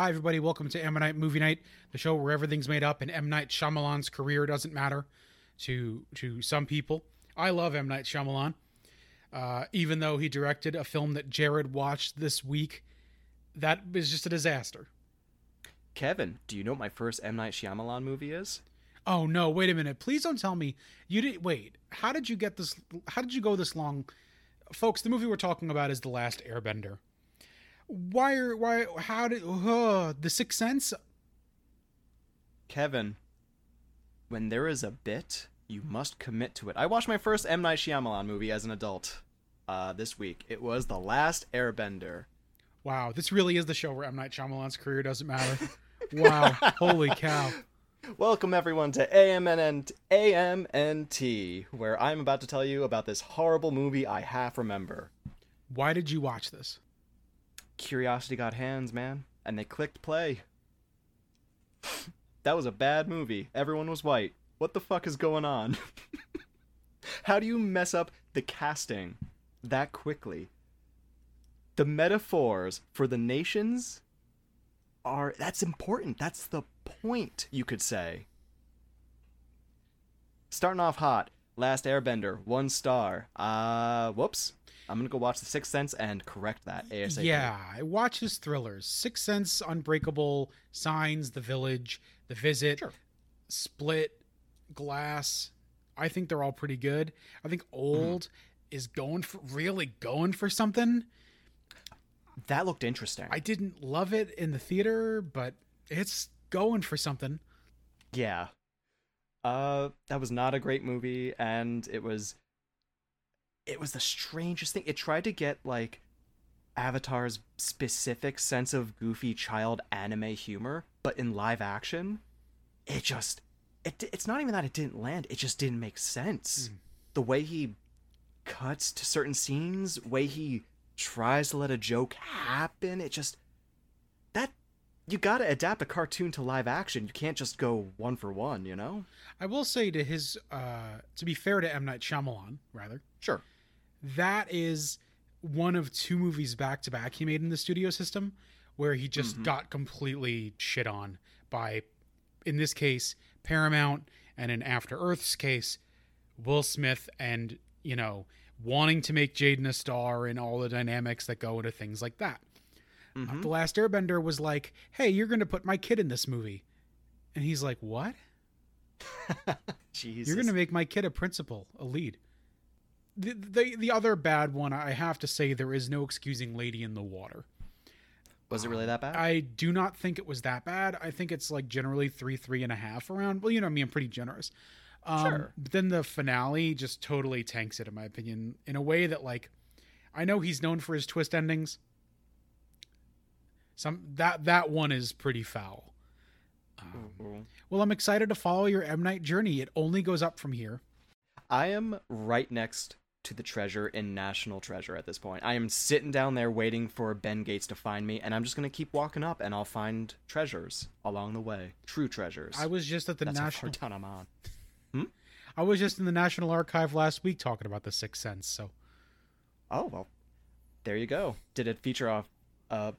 Hi, everybody. Welcome to M Night Movie Night, the show where everything's made up and M Night Shyamalan's career doesn't matter to to some people. I love M Night Shyamalan, uh, even though he directed a film that Jared watched this week. That is just a disaster. Kevin, do you know what my first M Night Shyamalan movie is? Oh no! Wait a minute. Please don't tell me you didn't. Wait. How did you get this? How did you go this long, folks? The movie we're talking about is The Last Airbender. Why are why? How did uh, the Sixth Sense? Kevin, when there is a bit, you must commit to it. I watched my first M Night Shyamalan movie as an adult uh, this week. It was The Last Airbender. Wow, this really is the show where M Night Shyamalan's career doesn't matter. wow, holy cow! Welcome everyone to AMN AMNT, where I'm about to tell you about this horrible movie I half remember. Why did you watch this? Curiosity got hands, man, and they clicked play. that was a bad movie. Everyone was white. What the fuck is going on? How do you mess up the casting that quickly? The metaphors for the nations are that's important. That's the point, you could say. Starting off hot, Last Airbender, one star. Uh, whoops. I'm gonna go watch The Sixth Sense and correct that ASAP. Yeah, I watch his thrillers: Sixth Sense, Unbreakable, Signs, The Village, The Visit, Sure. Split, Glass. I think they're all pretty good. I think Old is going for really going for something. that looked interesting. I didn't love it in the theater, but it's going for something. Yeah. Uh that was not a great movie and it was it was the strangest thing. It tried to get like Avatar's specific sense of goofy child anime humor, but in live action, it just it it's not even that it didn't land, it just didn't make sense. The way he cuts to certain scenes, way he tries to let a joke happen, it just that you got to adapt a cartoon to live action. You can't just go one for one, you know? I will say to his, uh, to be fair to M Night Shyamalan, rather, Sure. That is one of two movies back to back he made in the studio system where he just Mhm. got completely shit on by, in this case, Paramount, and in After Earth's case, Will Smith, and you know, wanting to make Jaden a star and all the dynamics that go into things like that. Mhm. The Last Airbender was like, "Hey, you're going to put my kid in this movie," and he's like, "What? Jesus. You're going to make my kid a principal, a lead." The, the the other bad one, I have to say, there is no excusing Lady in the Water. Was it really that bad? I do not think it was that bad. I think it's like generally three, three and a half around. Well, you know me, I'm pretty generous. Um, Sure. But then the finale just totally tanks it, in my opinion, in a way that like, I know he's known for his twist endings. Some that that one is pretty foul. Um, Ooh. well, I'm excited to follow your M Night journey. It only goes up from here. I am right next to the treasure in National Treasure at this point. I am sitting down there waiting for Ben Gates to find me, and I'm just going to keep walking up and I'll find treasures along the way. True treasures. I was just at the That's how national. far down I'm on. Hmm? Hmm? I was just in the National Archive last week talking about the Sixth Sense. So Oh, well. There you go. Did it feature a, a,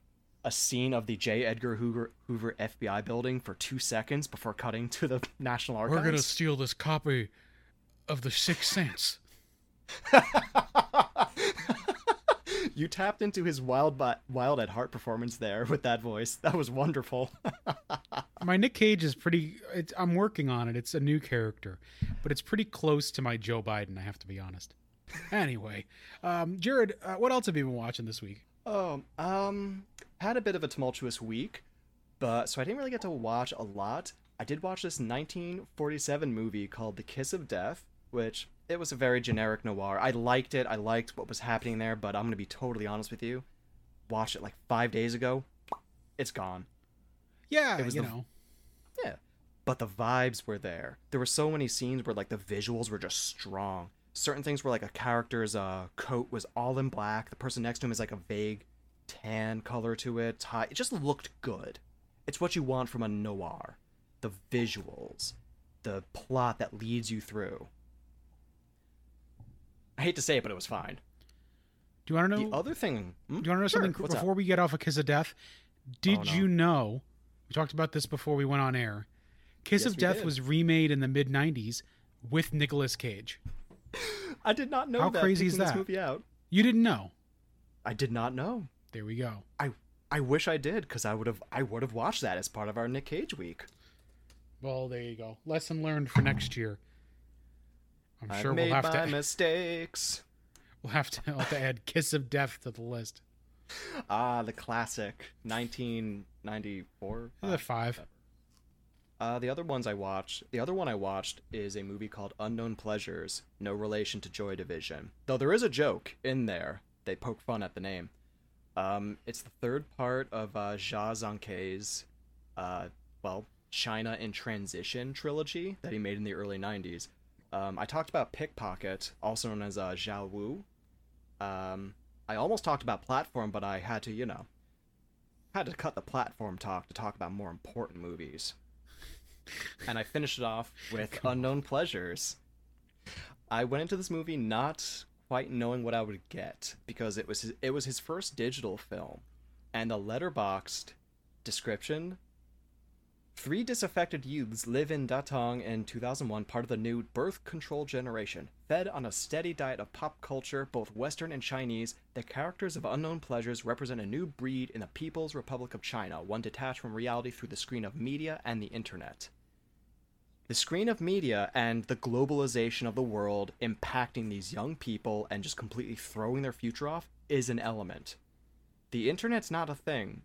a scene of the J. Edgar Hoover, Hoover FBI building for two seconds before cutting to the National Archives? we're gonna steal this copy of the Sixth Sense. you tapped into his wild but wild at heart performance there with that voice. That was wonderful. my Nick Cage is pretty. It's, I'm working on it. It's a new character, but it's pretty close to my Joe Biden. I have to be honest. Anyway, um, Jared, uh, what else have you been watching this week? oh, um, had a bit of a tumultuous week, but so I didn't really get to watch a lot. I did watch this 1947 movie called The Kiss of Death, which it was a very generic noir. I liked it. I liked what was happening there, but I'm gonna be totally honest with you. Watched it like five days ago. It's gone. Yeah, It was you the- know, Yeah. But the vibes were there. There were so many scenes where like the visuals were just strong. Certain things where like a character's uh coat was all in black. The person next to him is like a vague tan color to it. Tie. It just looked good. It's what you want from a noir. The visuals, the plot that leads you through. I hate to say it, but it was fine. do you want to know? The other thing, Hmm? do you want to know Sure, something what's up? before we get off of Kiss of Death? Did Oh, no. you know? We talked about this before we went on air. Kiss Yes, of Death did. was remade in the mid '90s with Nicolas Cage. I did not know How that. crazy is picking this that? movie out. You didn't know? I did not know. There we go. I I wish I did because I would have I would have watched that as part of our Nick Cage week. Well, there you go. Lesson learned for next year. I'm I've sure we'll have to mistakes. we'll have to, we'll have to add Kiss of Death to the list. Ah, the classic 1994. The five. Uh, the other ones I watched, the other one I watched is a movie called Unknown Pleasures, no relation to Joy Division. Though there is a joke in there, they poke fun at the name. Um, it's the third part of uh, Jia Zhangke's, uh, well, China in Transition trilogy that he made in the early 90s. Um, I talked about Pickpocket, also known as uh, Xiao Wu. Um, I almost talked about Platform, but I had to, you know, had to cut the platform talk to talk about more important movies and I finished it off with Unknown Pleasures. I went into this movie not quite knowing what I would get because it was his, it was his first digital film, and the Letterboxd description. Three disaffected youths live in Datong in 2001, part of the new birth control generation. Fed on a steady diet of pop culture, both Western and Chinese, the characters of Unknown Pleasures represent a new breed in the People's Republic of China, one detached from reality through the screen of media and the internet. The screen of media and the globalization of the world impacting these young people and just completely throwing their future off is an element. The internet's not a thing.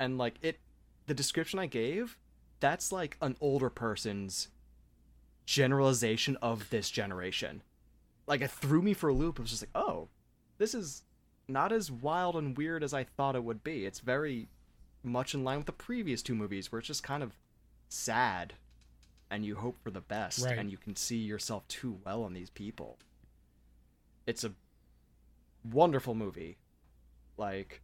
And like it the description I gave, that's like an older person's generalization of this generation. Like it threw me for a loop. It was just like, oh, this is not as wild and weird as I thought it would be. It's very much in line with the previous two movies where it's just kind of sad and you hope for the best Right. and you can see yourself too well in these people. It's a wonderful movie. Like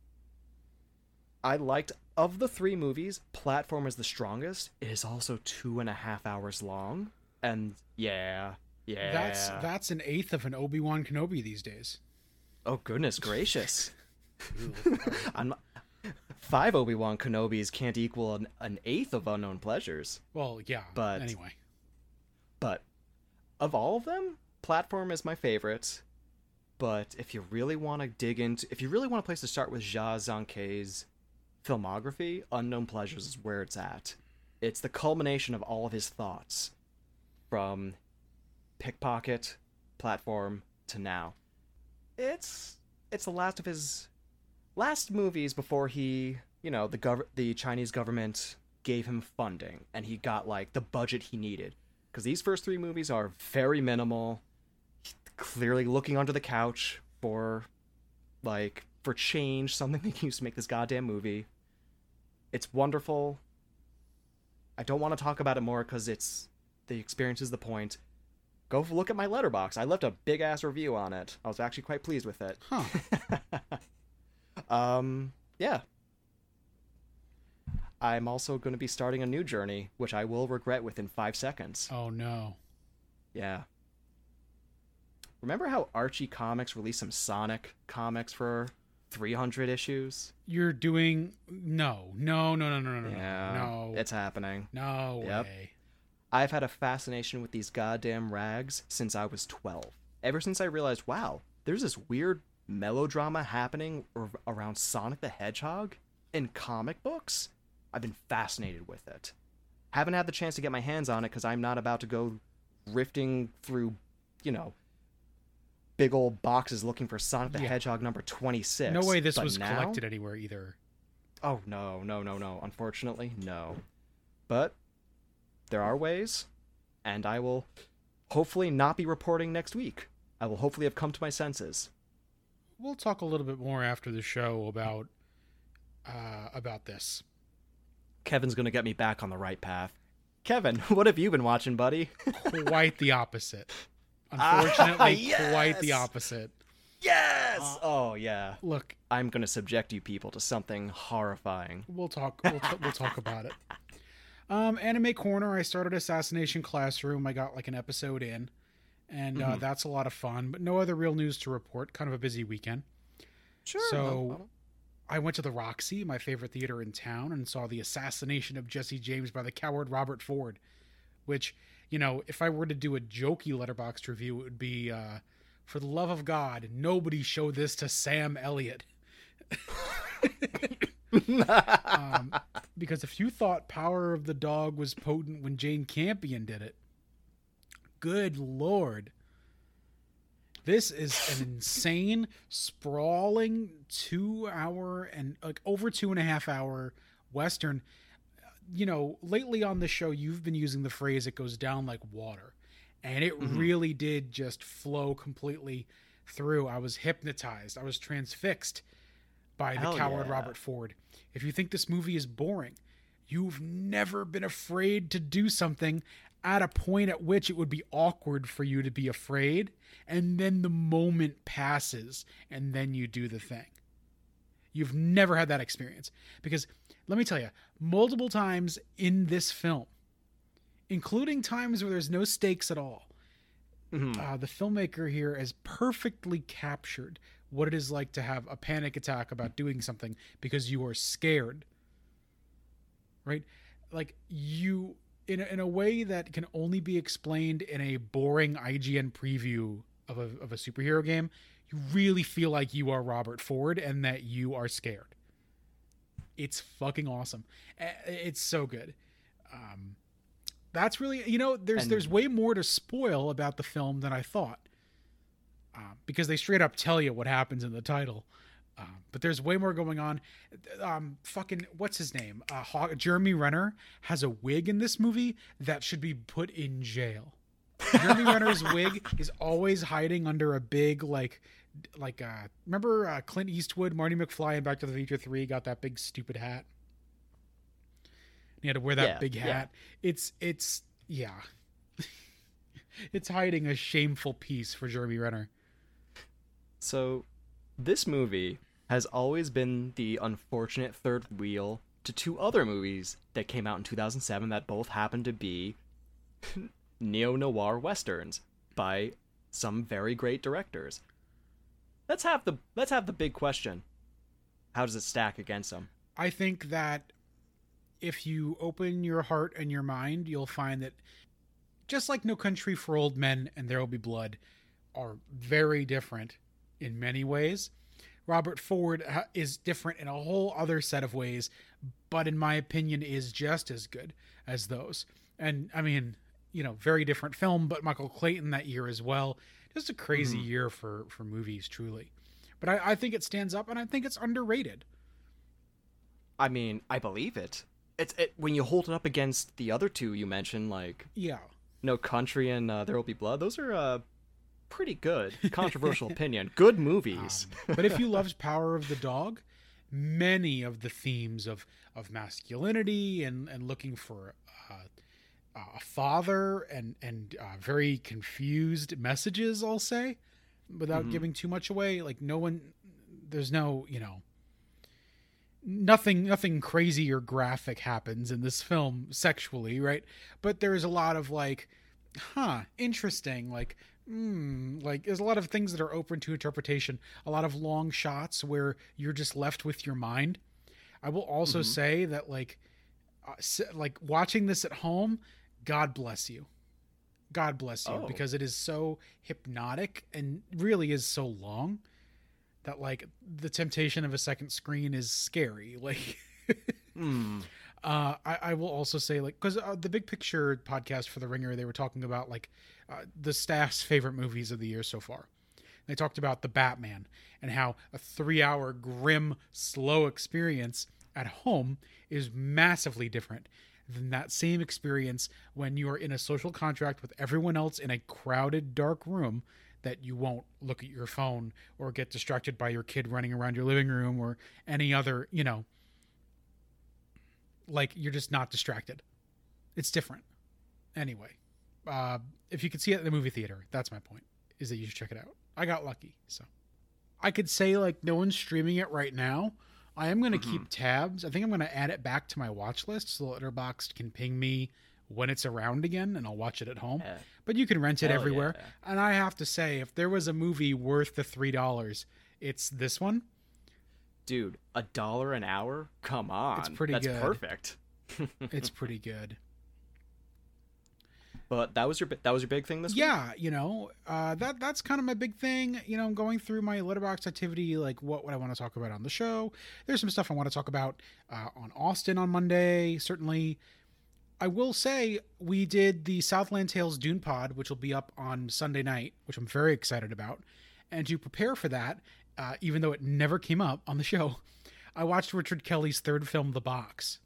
I liked of the three movies, Platform is the strongest. It is also two and a half hours long. And yeah, yeah. That's that's an eighth of an Obi Wan Kenobi these days. Oh goodness gracious. I'm five Obi Wan Kenobis can't equal an, an eighth of Unknown Pleasures. Well, yeah. But- anyway, But of all of them, Platform is my favorite. But if you really want to dig into, if you really want a place to start with Jia Zhangke's filmography, Unknown Pleasures is where it's at. It's the culmination of all of his thoughts, from Pickpocket, Platform to now. It's it's the last of his last movies before he, you know, the gov- the Chinese government gave him funding and he got like the budget he needed because these first three movies are very minimal clearly looking under the couch for like for change something they used to make this goddamn movie it's wonderful. I don't want to talk about it more because it's the experience is the point. Go look at my letterbox. I left a big ass review on it. I was actually quite pleased with it. Huh? um yeah. I'm also going to be starting a new journey which i will regret within five seconds. Oh no. yeah. Remember how Archie Comics released some Sonic comics for 300 issues? You're doing no, no, no, no, no, no, no, yeah. no, It's happening. no Yep. way. I've had a fascination with these goddamn rags since I was 12. Ever since I realized, wow, there's this weird melodrama happening ar- around Sonic the Hedgehog in comic books, I've been fascinated with it. Haven't had the chance to get my hands on it because I'm not about to go rifting through, you know, big old boxes looking for Sonic the Yeah. Hedgehog number 26. No way this But was now- collected anywhere either. Oh no, no, no, no. Unfortunately, no. But there are ways, and I will hopefully not be reporting next week. I will hopefully have come to my senses. We'll talk a little bit more after the show about uh, about this. Kevin's gonna get me back on the right path. Kevin, what have you been watching, buddy? Quite the opposite. Unfortunately, quite the opposite. Yes. oh yeah. Look, I'm gonna subject you people to something horrifying. we'll talk. We'll, t- we'll talk about it. Um, Anime Corner. I started Assassination Classroom. I got like an episode in, and uh, Mhm. that's a lot of fun. But no other real news to report. Kind of a busy weekend. Sure. So- I went to the Roxy, my favorite theater in town, and saw the assassination of Jesse James by the coward Robert Ford, which, you know, if I were to do a jokey letterboxd review, it would be, uh, for the love of God, nobody show this to Sam Elliott. um, because if you thought Power of the Dog was potent when Jane Campion did it, good lord. This is an insane, sprawling two hour and like over two and a half hour Western. You know, lately on the show, you've been using the phrase it goes down like water. And it Mhm. really did just flow completely through. I was hypnotized, I was transfixed by the Hell coward yeah. Robert Ford. If you think this movie is boring, you've never been afraid to do something at a point at which it would be awkward for you to be afraid, and then the moment passes, and then you do the thing. You've never had that experience. Because let me tell you, multiple times in this film, including times where there's no stakes at all, Mhm. uh, the filmmaker here has perfectly captured what it is like to have a panic attack about doing something because you are scared. Right? Like you in a, in a way that can only be explained in a boring ign preview of a, of a superhero game you really feel like you are robert ford and that you are scared it's fucking awesome it's so good um, that's really you know there's And- there's way more to spoil about the film than I thought, uh, because they straight up tell you what happens in the title. Uh, but there's way more going on. Um, fucking what's his name? Uh, Haw- Jeremy Renner has a wig in this movie that should be put in jail. Jeremy Renner's wig is always hiding under a big like like uh remember uh, Clint Eastwood, Marty McFly in Back to the Future 3 got that big stupid hat. He had to wear that Yeah, big yeah. hat. It's it's yeah. it's hiding a shameful piece for Jeremy Renner. So, this movie has always been the unfortunate third wheel to two other movies that came out in 2007 that both happened to be neo noir westerns by some very great directors. Let's have the let's have the big question. How does it stack against them? I think that if you open your heart and your mind, you'll find that just like No Country for Old Men and There Will Be Blood are very different in many ways. Robert Ford uh, is different in a whole other set of ways, but in my opinion is just as good as those. And I mean, you know, very different film, but Michael Clayton that year as well. Just a crazy Mhm. year for for movies, truly. But I, I think it stands up, and I think it's underrated. I mean, I believe it. It's it, when you hold it up against the other two you mentioned, like Yeah. No Country and uh, There Will Be Blood. Those are uh, pretty good. Controversial opinion. Good movies. Um, but if you loved Power of the Dog, many of the themes of of masculinity and and looking for uh, a father and and uh, very confused messages, I'll say, without Mhm. giving too much away. Like no one, there's no you know. Nothing, nothing crazy or graphic happens in this film sexually, right? But there's a lot of like, huh, interesting. Like, hmm, like there's a lot of things that are open to interpretation. A lot of long shots where you're just left with your mind. I will also Mhm. say that like, uh, like watching this at home, God bless you. God bless you Oh. because it is so hypnotic and really is so long that like the temptation of a second screen is scary. Like Hmm. uh, I, I will also say like because uh, the big picture podcast for the ringer they were talking about like uh, the staff's favorite movies of the year so far they talked about the batman and how a three hour grim slow experience at home is massively different than that same experience when you are in a social contract with everyone else in a crowded dark room that you won't look at your phone or get distracted by your kid running around your living room or any other you know like you're just not distracted. It's different. Anyway, uh, if you could see it in the movie theater, that's my point. Is that you should check it out. I got lucky, so I could say like no one's streaming it right now. I am going to keep mm-hmm. tabs. I think I'm going to add it back to my watch list so Letterboxd can ping me when it's around again, and I'll watch it at home. Yeah. But you can rent it Hell everywhere. yeah. And I have to say, if there was a movie worth the three dollars, it's this one. dude, a dollar an hour? Come on, It's pretty That's good. perfect. It's pretty good. But that was your that was your big thing this week. yeah you know uh that that's kind of my big thing you know i'm going through my letterbox activity like what would i want to talk about on the show? There's some stuff i want to talk about uh, on austin on monday certainly. I will say we did the southland tales dune pod which will be up on sunday night which i'm very excited about. And to prepare for that uh, even though it never came up on the show i watched richard kelly's third film the box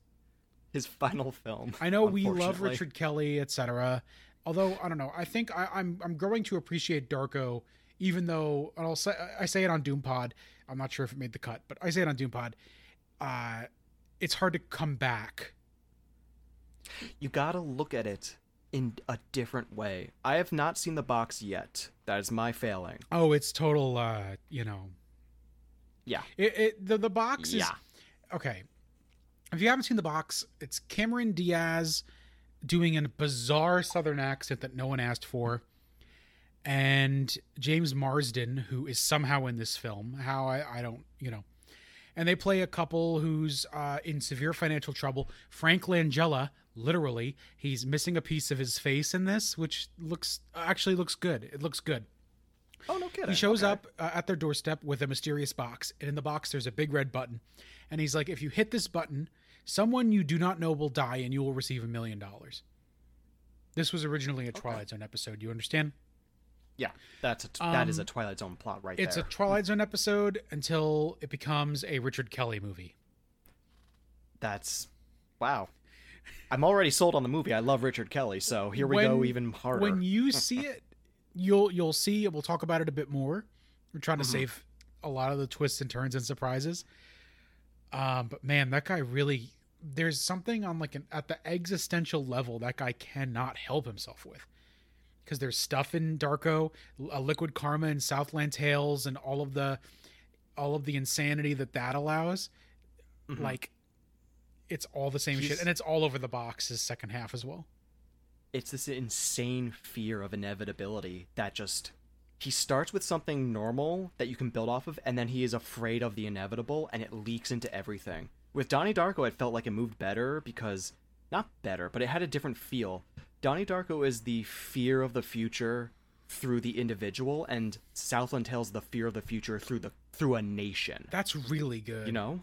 His final film. I know we love. Richard Kelly, etc. Although I don't know, I think I, I'm I'm growing to appreciate Darko, even though I'll say I say it on Doom Pod. I'm not sure if it made the cut, but I say it on Doom Pod. Uh, it's hard to come back. You gotta look at it in a different way. I have not seen the box yet. That is my failing. Oh, it's total. Uh, you know, Yeah. it, it the the box is Yeah. okay. If you haven't seen the box, it's Cameron Diaz doing a bizarre Southern accent that no one asked for, and James Marsden, who is somehow in this film. How I, I don't, you know. And they play a couple who's uh, in severe financial trouble. Frank Langella, literally, he's missing a piece of his face in this, which looks actually looks good. It looks good. Oh no kidding. He shows Okay. up uh, at their doorstep with a mysterious box, and in the box there's a big red button, and he's like, "If you hit this button, someone you do not know will die, and you will receive a million dollars." This was originally a Twilight Zone episode. You understand? Yeah. That's a t- that is a Um, Twilight Zone plot right It's there. a Twilight Zone episode until it becomes a Richard Kelly movie. That's wow. I'm already sold on the movie. I love Richard Kelly, so here we go even harder. When you see it, you'll you'll see. It. We'll talk about it a bit more. We're trying to Mhm. save a lot of the twists and turns and surprises. Um, but man, that guy really. There's something on like an at the existential level that guy cannot help himself with. Because there's stuff in Darko, a Liquid Karma, and Southland Tales, and all of the, all of the insanity that that allows. Mhm. Like, it's all the same shit, and it's all over the box. His second half as well. it's this insane fear of inevitability that just he starts with something normal that you can build off of and then he is afraid of the inevitable and it leaks into everything. With donnie darko it felt like it moved better because not better but it had a different feel. Donnie darko is the fear of the future through the individual and southland tales the fear of the future through the through a nation. That's really good. you know?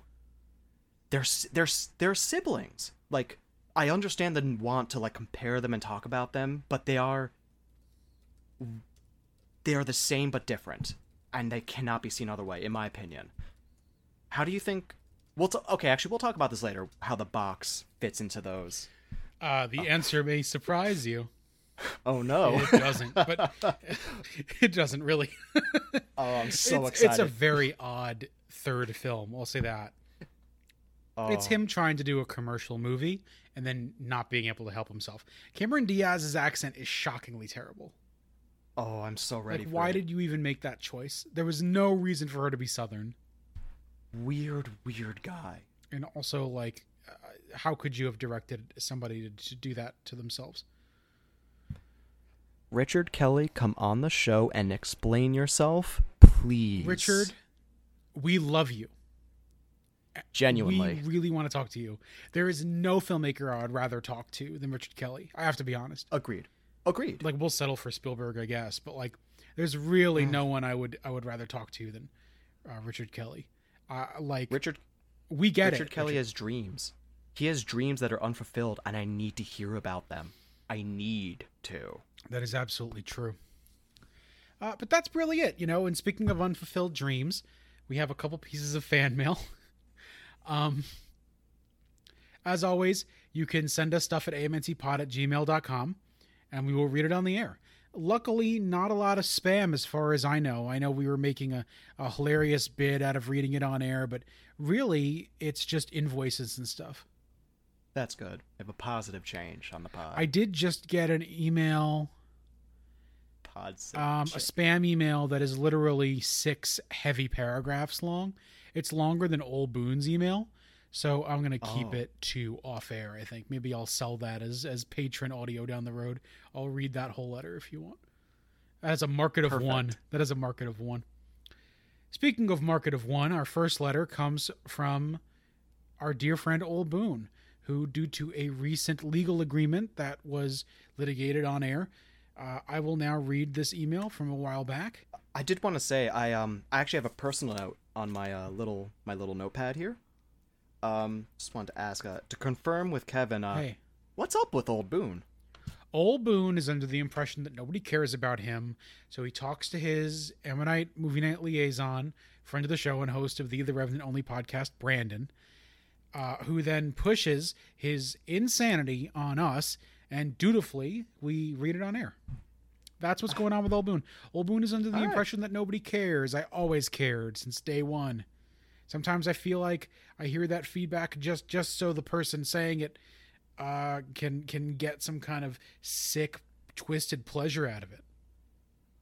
They're they're they're siblings. Like i understand the want to like compare them and talk about them but they are they are the same but different and they cannot be seen other way in my opinion how do you think we'll t- okay actually we'll talk about this later how the box fits into those Uh, the answer may surprise you. oh no It doesn't, but it doesn't really. oh i'm so it's, excited it's a very odd third film. I'll say that. oh. It's him trying to do a commercial movie and then not being able to help himself. Cameron Diaz's accent is shockingly terrible. Oh i'm so ready Like, for why it. did you even make that choice? There was no reason for her to be Southern. weird weird guy And also, like, uh, how could you have directed somebody to, to do that to themselves? Richard Kelly, come on the show and explain yourself, please. Richard, we love you. genuinely We really want to talk to you. There is no filmmaker I would rather talk to than Richard Kelly. I have to be honest. agreed. Agreed. Like we'll settle for Spielberg, I guess, but like there's really Mm. no one I would I would rather talk to than uh, Richard Kelly. Uh, like Richard we get Richard it. Kelly Richard- has dreams. He has dreams that are unfulfilled, and I need to hear about them. I need to. That is absolutely true. Uh, but that's really it, you know. And speaking of unfulfilled dreams, we have a couple pieces of fan mail. um, as always, you can send us stuff at amntpod at gmail.com and we will read it on the air. Luckily, not a lot of spam as far as I know. I know we were making a, a hilarious bid out of reading it on air, but really, it's just invoices and stuff. That's good. We have a positive change on the pod. I did just get an email pod. um, a spam email that is literally six heavy paragraphs long. It's longer than Old Boone's email, so I'm gonna keep Oh. it to off air. I think maybe I'll sell that as as patron audio down the road. I'll read that whole letter if you want. That is a market of one. That is a market of one. Speaking of Market of One, our first letter comes from our dear friend Old Boone, who, due to a recent legal agreement that was litigated on air, uh, I will now read this email from a while back. I did want to say I um I actually have a personal note on my uh, little my little notepad here. Um, just wanted to ask uh, to confirm with Kevin. Uh, Hey, what's up with old Boone? Old Boone is under the impression that nobody cares about him, so he talks to his Ammonite movie night liaison, friend of the show and host of the The Revenant Only podcast, Brandon, uh, who then pushes his insanity on us, and dutifully we read it on air. That's what's going on with Old Boone. Old Boone is under the All right. impression that nobody cares. I always cared since day one. Sometimes I feel like I hear that feedback just just so the person saying it uh, can can get some kind of sick, twisted pleasure out of it.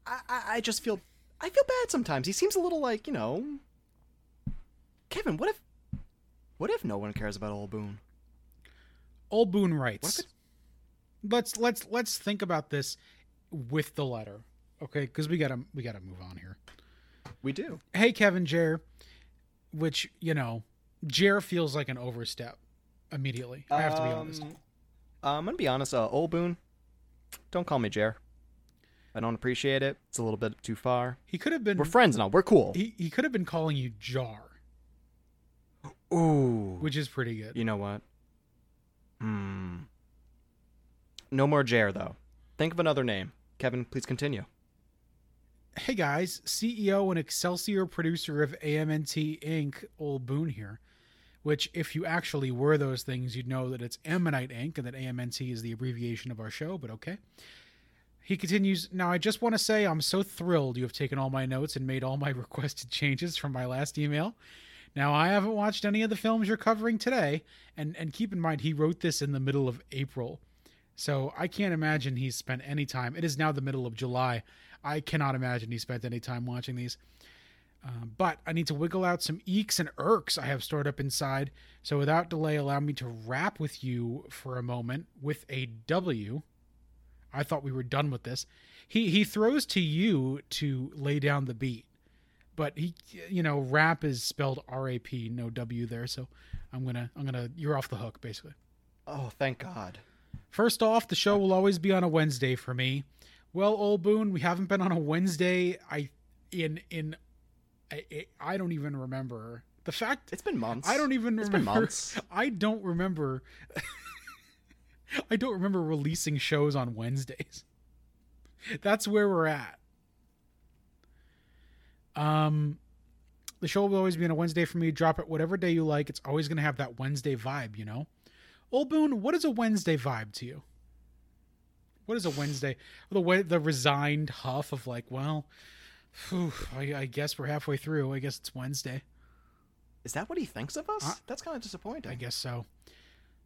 I, I I just feel I feel bad sometimes. He seems a little like you know. Kevin, what if what if no one cares about old Boone? Old Boone What writes. Let's let's let's think about this with the letter, okay? Because we gotta we gotta move on here. We do. Hey, Kevin Jer, which you know, Jer feels like an overstep immediately. I have to be honest. Um, I'm gonna be honest. Uh, old Boone, don't call me Jer. I don't appreciate it. It's a little bit too far. He could have been We're friends now. We're cool. he, he could have been calling you Jar, Ooh. which is pretty good. You know what? Hmm. No more Jer though. Think of another name. Kevin, please continue. Hey guys, CEO and Excelsior producer of AMNT Inc., Old Boone here. Which, if you actually were those things, you'd know that it's Ammonite Inc. and that AMNT is the abbreviation of our show, but okay. He continues, Now I just want to say I'm so thrilled you have taken all my notes and made all my requested changes from my last email. Now I haven't watched any of the films you're covering today, and, and keep in mind he wrote this in the middle of April. So I can't imagine he's spent any time. It is now the middle of July. I cannot imagine he spent any time watching these. Um, but I need to wiggle out some eeks and irks I have stored up inside. So without delay, allow me to rap with you for a moment with a W. I thought we were done with this. He he throws to you to lay down the beat, but he you know rap is spelled R A P, no W there. So I'm gonna I'm gonna you're off the hook basically. Oh, thank God. First off, the show will always be on a Wednesday for me. Well, old Boone, we haven't been on a Wednesday. I in in I, I don't even remember the fact. It's been months. I don't even It's been remember. months. I don't remember. I don't remember releasing shows on Wednesdays. That's where we're at. Um, the show will always be on a Wednesday for me. Drop it whatever day you like. It's always going to have that Wednesday vibe, you know. Old Boone, what is a Wednesday vibe to you? What is a Wednesday? The way the resigned huff of like, well, phew, I, I guess we're halfway through. I guess it's Wednesday. Is that what he thinks of us? Uh, That's kind of disappointing. I guess so.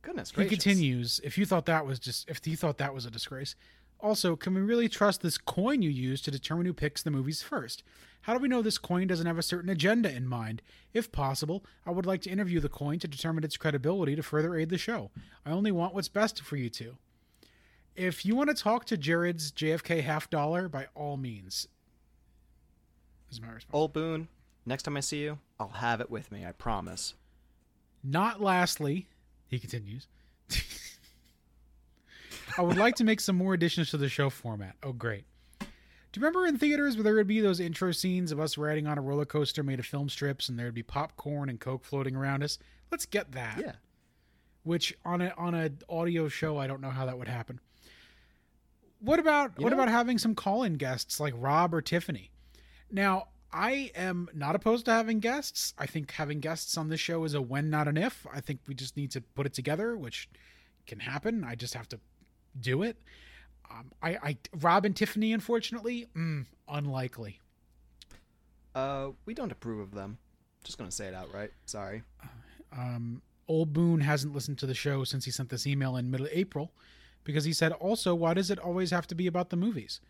Goodness gracious. He continues. If you thought that was just, if you thought that was a disgrace, also, can we really trust this coin you use to determine who picks the movies first? How do we know this coin doesn't have a certain agenda in mind? If possible, I would like to interview the coin to determine its credibility to further aid the show. I only want what's best for you two. If you want to talk to Jared's JFK half dollar, by all means. Is my response. Old Boone, next time I see you, I'll have it with me. I promise. Not lastly, he continues. I would like to make some more additions to the show format. Oh, great. Do you remember in theaters where there would be those intro scenes of us riding on a roller coaster made of film strips and there'd be popcorn and coke floating around us? Let's get that. Yeah. Which on a on a audio show, I don't know how that would happen. What about You what know- about having some call-in guests like Rob or Tiffany? Now, I am not opposed to having guests. I think having guests on this show is a when, not an if. I think we just need to put it together, which can happen. I just have to do it. Um, I, I, Rob and Tiffany, unfortunately, mm, unlikely. Uh, we don't approve of them. Just gonna say it outright. Sorry. Um, Old Boone hasn't listened to the show since he sent this email in middle April because he said, also, why does it always have to be about the movies?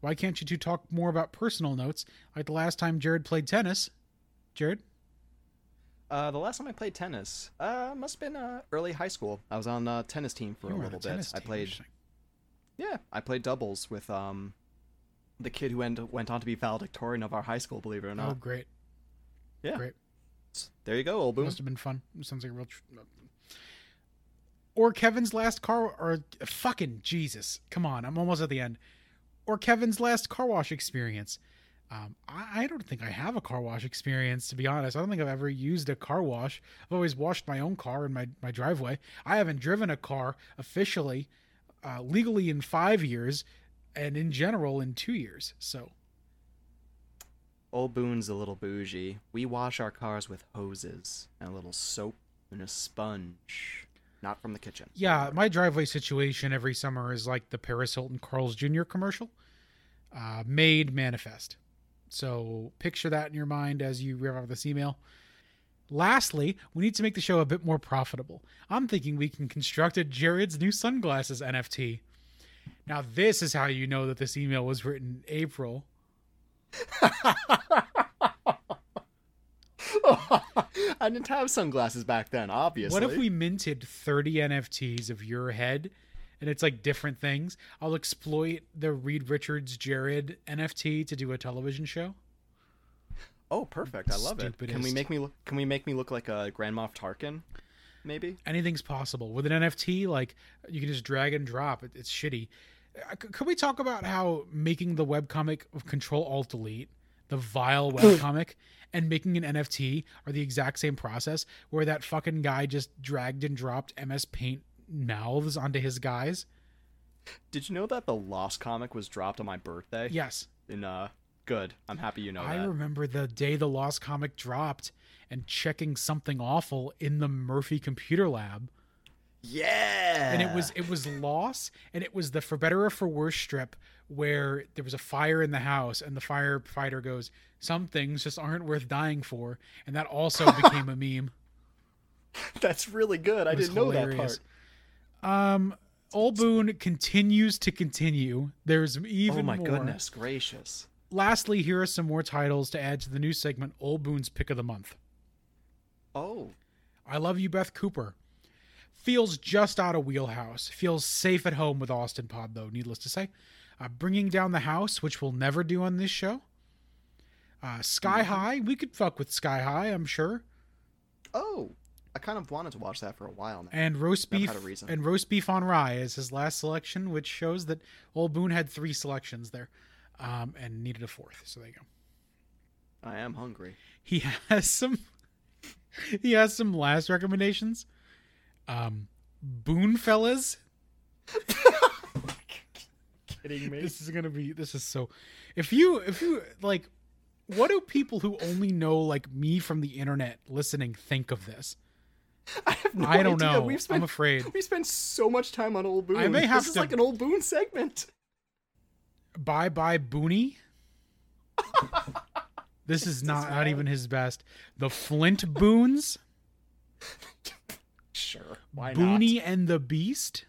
Why can't you two talk more about personal notes like the last time Jared played tennis? Jared? Uh, the last time I played tennis, uh, must have been uh, early high school. I was on a tennis team for You a little bit. I team. played, Interesting. yeah, I played doubles with um, the kid who went went on to be valedictorian of our high school. Believe it or not. Oh, great. Yeah. Great. There you go, old boom. Must have been fun. sounds like a real. Tr- or Kevin's last car, or fucking Jesus, come on, I'm almost at the end. Or Kevin's last car wash experience. Um, I, I don't think I have a car wash experience, to be honest. I don't think I've ever used a car wash. I've always washed my own car in my, my driveway. I haven't driven a car officially, uh, legally in five years, and in general in two years. So Old Boone's a little bougie. We wash our cars with hoses and a little soap and a sponge. Not from the kitchen. Yeah, my driveway situation every summer is like the Paris Hilton Carl's Jr. commercial. Uh, made manifest. So picture that in your mind as you rev this email. Lastly, we need to make the show a bit more profitable. I'm thinking we can construct a Jared's new sunglasses NFT. Now, this is how you know that this email was written in April. I didn't have sunglasses back then, obviously. What if we minted 30 NFTs of your head and it's like different things? I'll exploit the Reed Richards Jared NFT to do a television show. Oh, perfect! I love it. Can we make me look? Can we make me look like a Grand Moff Tarkin? Maybe. Anything's possible. With an NFT, like you can just drag and drop. It, it's shitty. Uh, Could we talk about how making the webcomic of Control Alt Delete, the vile webcomic, and making an NFT are the exact same process where that fucking guy just dragged and dropped MS Paint mouths onto his guys? Did you know that the Loss comic was dropped on my birthday? Yes. In uh, good. I'm happy you know I that. remember the day the Loss comic dropped and checking something awful in the Murphy computer lab. Yeah. And it was it was loss and it was the for better or for worse strip where there was a fire in the house and the firefighter goes, Some things just aren't worth dying for and that also became a meme. That's really good. I didn't know that part. Um Old Boone continues to continue. There's even more. oh my more. goodness gracious. Lastly, here are some more titles to add to the new segment Old Boone's Pick of the Month. Oh. I Love You, Beth Cooper. Feels just out of wheelhouse. Feels safe at home with Austin Pod, though, needless to say. Uh, Bringing Down the House, which we'll never do on this show. Uh, Sky High, we could fuck with Sky High, I'm sure. Oh. I kind of wanted to watch that for a while now. And roast beef and roast beef on rye is his last selection, which shows that Old Boone had three selections there, um, and needed a fourth. So there you go. I am hungry. he has some he has some last recommendations um boon fellas Kidding me? this is gonna be this is so if you if you like what do people who only know like me from the internet listening think of this I have no i don't idea. know We've spent i'm afraid we spent so much time on Old Boone. I may have this is like an Old Boone segment. bye bye booney this is not not even his best the flint boons. Why Booney and the Beast,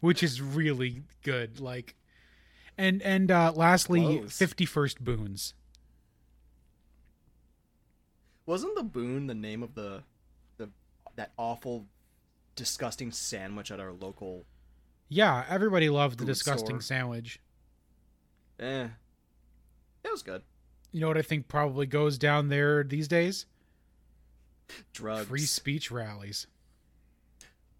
which is really good. Like, and and uh, lastly, Fifty First Boons. Wasn't the Boon the name of the the that awful disgusting sandwich at our local Yeah, everybody loved the disgusting store. sandwich. eh it was good. You know what I think probably goes down there these days? Drugs. Free speech rallies.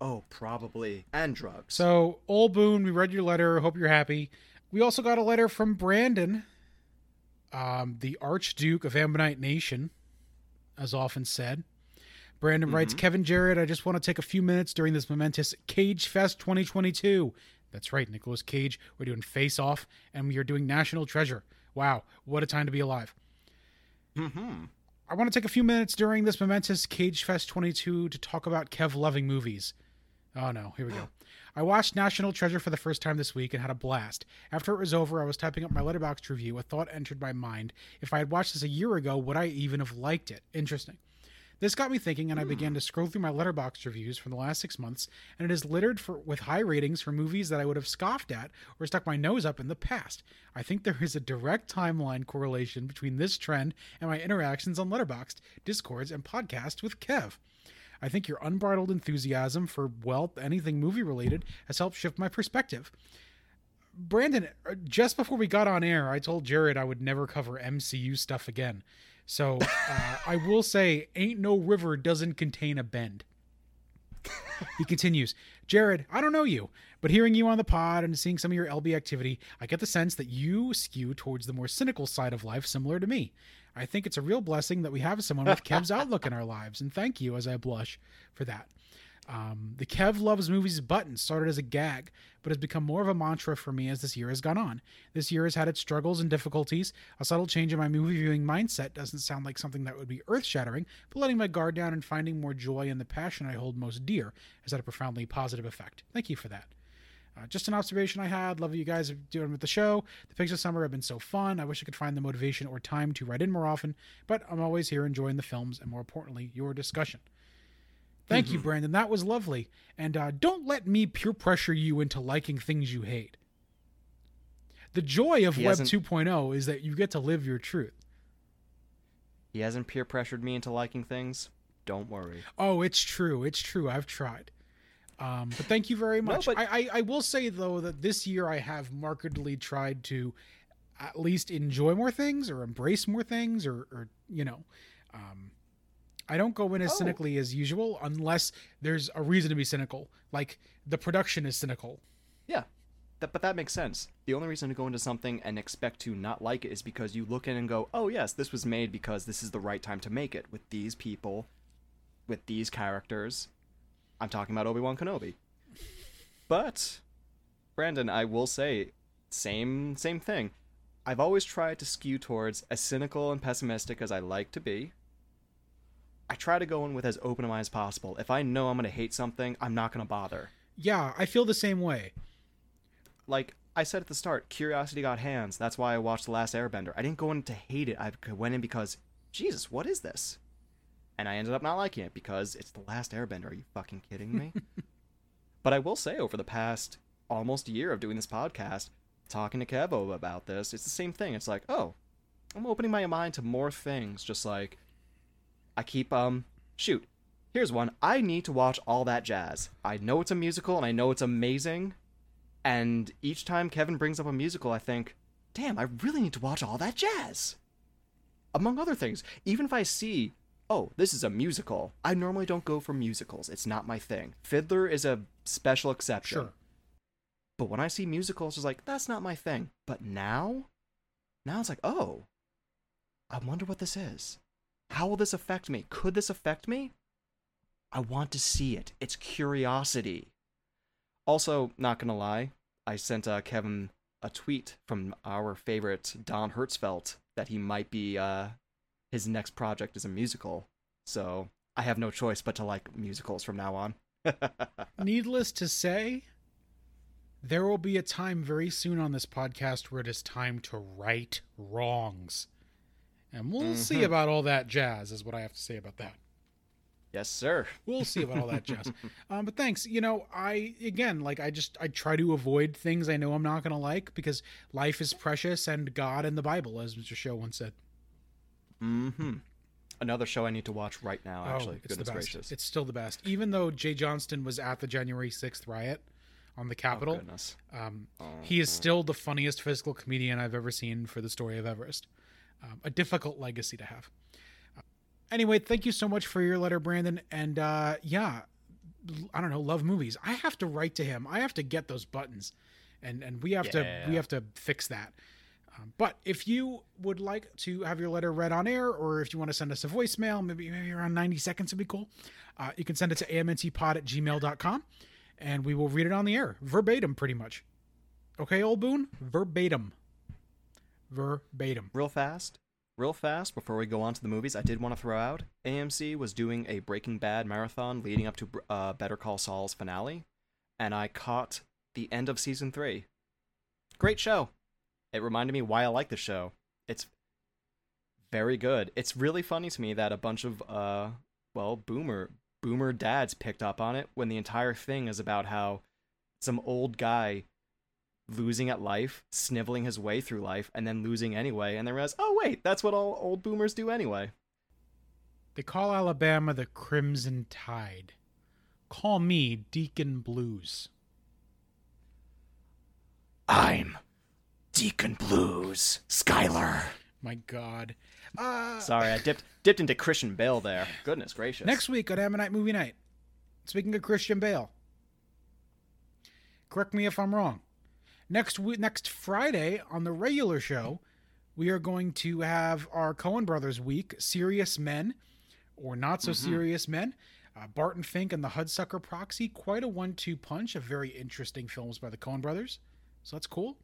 oh, probably. And drugs. So, Old Boone, we read your letter. Hope you're happy. We also got a letter from Brandon, um, the Archduke of Ammonite Nation, as often said. Brandon writes, Mhm. Kevin Jared, I just want to take a few minutes during this momentous Cage Fest 2022. That's right, Nicolas Cage. We're doing Face Off, and we are doing National Treasure. Wow, what a time to be alive. mm-hmm. I want to take a few minutes during this momentous Cage Fest 22 to talk about Kev loving movies. Oh no, here we go. I watched National Treasure for the first time this week and had a blast. After it was over, I was typing up my letterbox review. A thought entered my mind. If I had watched this a year ago, would I even have liked it? Interesting. This got me thinking, and I began to scroll through my letterboxd reviews from the last six months, and it is littered for, with high ratings for movies that I would have scoffed at or stuck my nose up in the past. I think there is a direct timeline correlation between this trend and my interactions on Letterboxd, Discords, and podcasts with Kev. I think your unbridled enthusiasm for, well, anything movie related has helped shift my perspective. Brandon, uh, just before we got on air, I told Jared I would never cover MCU stuff again. So uh, I will say, ain't no river doesn't contain a bend. he continues, Jared, I don't know you, but hearing you on the pod and seeing some of your LB activity, I get the sense that you skew towards the more cynical side of life, similar to me. I think it's a real blessing that we have someone with Kev's outlook in our lives, and thank you as I blush for that. Um, the Kev loves movies button started as a gag, but has become more of a mantra for me as this year has gone on. This year has had its struggles and difficulties. A subtle change in my movie viewing mindset doesn't sound like something that would be earth shattering, but letting my guard down and finding more joy in the passion I hold most dear has had a profoundly positive effect. Thank you for that. Uh, just an observation I had. Love you guys doing with the show. The picks of summer have been so fun. I wish I could find the motivation or time to write in more often, but I'm always here enjoying the films and, more importantly, your discussion. Thank you, Brandon. That was lovely. And uh, don't let me peer pressure you into liking things you hate. The joy of He Web hasn't- 2.0 is that you get to live your truth. He hasn't peer pressured me into liking things. Don't worry. Oh, it's true. It's true. I've tried. Um, but thank you very much. but- I, I, I will say though that this year I have markedly tried to at least enjoy more things or embrace more things or, or you know, um, I don't go in as Oh. cynically as usual unless there's a reason to be cynical. Like the production is cynical. Yeah, that, but that makes sense. The only reason to go into something and expect to not like it is because you look in and go, oh, yes, this was made because this is the right time to make it with these people, with these characters. I'm talking about Obi Wan Kenobi. But, Brandon, I will say, same same thing. I've always tried to skew towards as cynical and pessimistic as I like to be. I try to go in with as open a mind as possible. If I know I'm going to hate something, I'm not going to bother. Yeah, I feel the same way. like I said at the start, curiosity got hands. That's why I watched The Last Airbender. I didn't go in to hate it. I went in because, Jesus, what is this? And I ended up not liking it because it's The Last Airbender. Are you fucking kidding me? but I will say, over the past almost year of doing this podcast, talking to Kevo about this, it's the same thing. It's like, oh, I'm opening my mind to more things. Just like, I keep, um, shoot. Here's one. I need to watch all that jazz. I know it's a musical and I know it's amazing, and each time Kevin brings up a musical, I think, damn, I really need to watch all that jazz. Among other things, even if I see, oh, this is a musical, I normally don't go for musicals. It's not my thing. Fiddler is a special exception. Sure. But when I see musicals, it's like, that's not my thing. But now, now it's like, oh, I wonder what this is. How will this affect me? Could this affect me? I want to see it. It's curiosity. Also, not gonna lie, I sent uh, Kevin a tweet from our favorite Don Hertzfeldt that he might be uh, his next project is a musical. So I have no choice but to like musicals from now on. Needless to say, there will be a time very soon on this podcast where it is time to right wrongs. And we'll see Mhm. about all that jazz, is what I have to say about that. yes, sir. We'll see about all that jazz. Um, but thanks. You know, I, again, like, I just, I try to avoid things I know I'm not going to like because life is precious and God and the Bible, as Mr. Show once said. Mm-hmm. Another show I need to watch right now. Actually, oh, it's goodness the best. gracious. It's still the best. Even though Jay Johnston was at the January 6th riot on the oh, Capitol, goodness. um, he is still the funniest physical comedian I've ever seen for the story of Everest. Um, a difficult legacy to have. Uh, anyway, thank you so much for your letter, Brandon. And uh, yeah, I don't know, love movies. I have to write to him. I have to get those buttons, and and we have to we have to fix that. Um, but if you would like to have your letter read on air, or if you want to send us a voicemail, maybe maybe around 90 seconds would be cool. Uh, you can send it to amntpod at gmail.com and we will read it on the air verbatim, pretty much. Okay, old Boone? Verbatim. Verbatim. Real fast, real fast, before we go on to the movies, I did want to throw out AMC was doing a Breaking Bad marathon leading up to uh, Better Call Saul's finale, and I caught the end of season three. Great show. It reminded me why I like the show. It's very good. It's really funny to me that a bunch of uh, well, boomer boomer dads picked up on it when the entire thing is about how some old guy losing at life, sniveling his way through life, and then losing anyway, and then realize, oh wait, that's what all old boomers do anyway. They call Alabama the Crimson Tide. Call me Deacon Blues. I'm Deacon Blues, Skyler. My God. Uh, Sorry, I dipped dipped into Christian Bale there. Goodness gracious. Next week on Ammonite Movie Night. Speaking of Christian Bale. Correct me if I'm wrong. Next week, next Friday on the regular show, we are going to have our Coen Brothers week, Serious Men or Not So Serious Men. Uh, Barton Fink and the Hudsucker Proxy, quite a one-two punch of very interesting films by the Coen Brothers. So that's cool.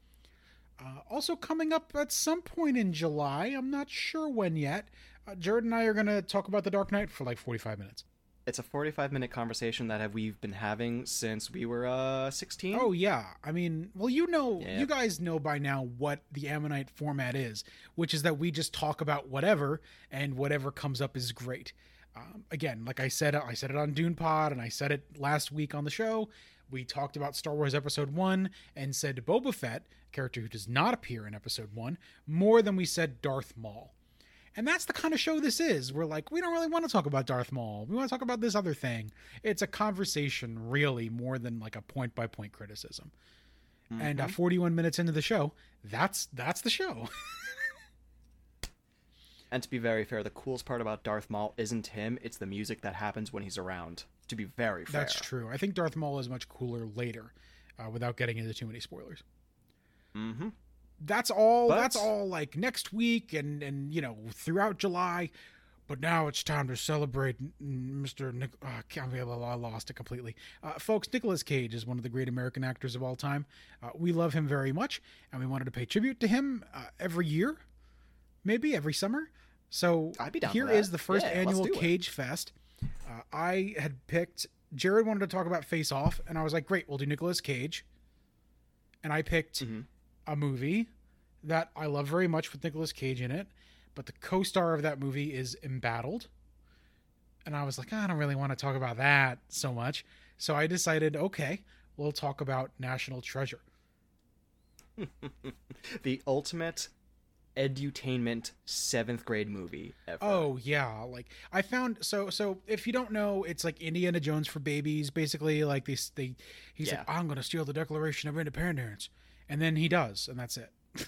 Uh, also coming up at some point in July, I'm not sure when yet. Uh, Jared and I are going to talk about The Dark Knight for like 45 minutes. It's a 45 minute conversation that have we've been having since we were uh 16. Oh yeah, I mean, well, you know, Yeah. you guys know by now what the Ammonite format is, which is that we just talk about whatever, and whatever comes up is great. Um, again, like I said, I said it on Dune Pod, and I said it last week on the show. We talked about Star Wars Episode One and said Boba Fett, a character who does not appear in Episode One, more than we said Darth Maul. And that's the kind of show this is. We're like, we don't really want to talk about Darth Maul. We want to talk about this other thing. It's a conversation, really, more than like a point by point criticism. And uh, 41 minutes into the show, that's that's the show. And to be very fair, the coolest part about Darth Maul isn't him, it's the music that happens when he's around. To be very fair. that's true. I think Darth Maul is much cooler later, uh, without getting into too many spoilers. Mm-hmm. That's all. But- That's all. Like next week and and you know throughout July. But now it's time to celebrate Mr. Nick. Uh, I can't believe I lost it completely. Uh, folks, Nicolas Cage is one of the great American actors of all time. Uh, we love him very much, and we wanted to pay tribute to him uh, every year, maybe every summer. So I'd be here is the first Yeah, annual do it. Cage Fest. Uh, I had picked. Jared wanted to talk about Face Off, and I was like, "Great, we'll do Nicolas Cage." And I picked Mhm. A movie that I love very much with Nicolas Cage in it, but the co-star of that movie is embattled. And I was like, I don't really want to talk about that so much. So I decided, okay, we'll talk about National Treasure. The ultimate edutainment seventh grade movie ever. Oh yeah, like I found so so if you don't know, it's like Indiana Jones for babies. Basically, like they they he's Yeah. like, I'm gonna steal the Declaration of Independence, and then he does, and that's it.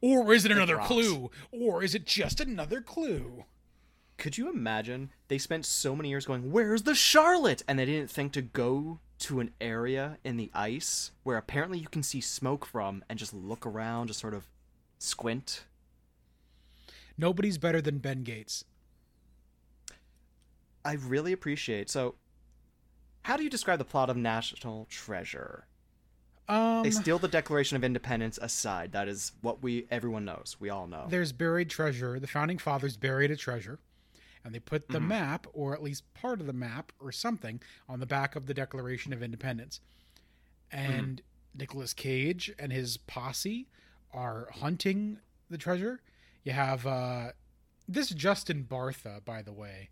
or is it another drops. clue? Or is it just another clue? Could you imagine? They spent so many years going, Where's the Charlotte? And they didn't think to go to an area in the ice where apparently you can see smoke from and just look around, just sort of squint. Nobody's better than Ben Gates. I really appreciate. So, how do you describe the plot of National Treasure? Um, They steal the Declaration of Independence aside. That is what we everyone knows. We all know. there's buried treasure. The founding fathers buried a treasure, and they put the map, or at least part of the map, or something, on the back of the Declaration of Independence. And Nicolas Cage and his posse are hunting the treasure. You have uh, this Justin Bartha, by the way.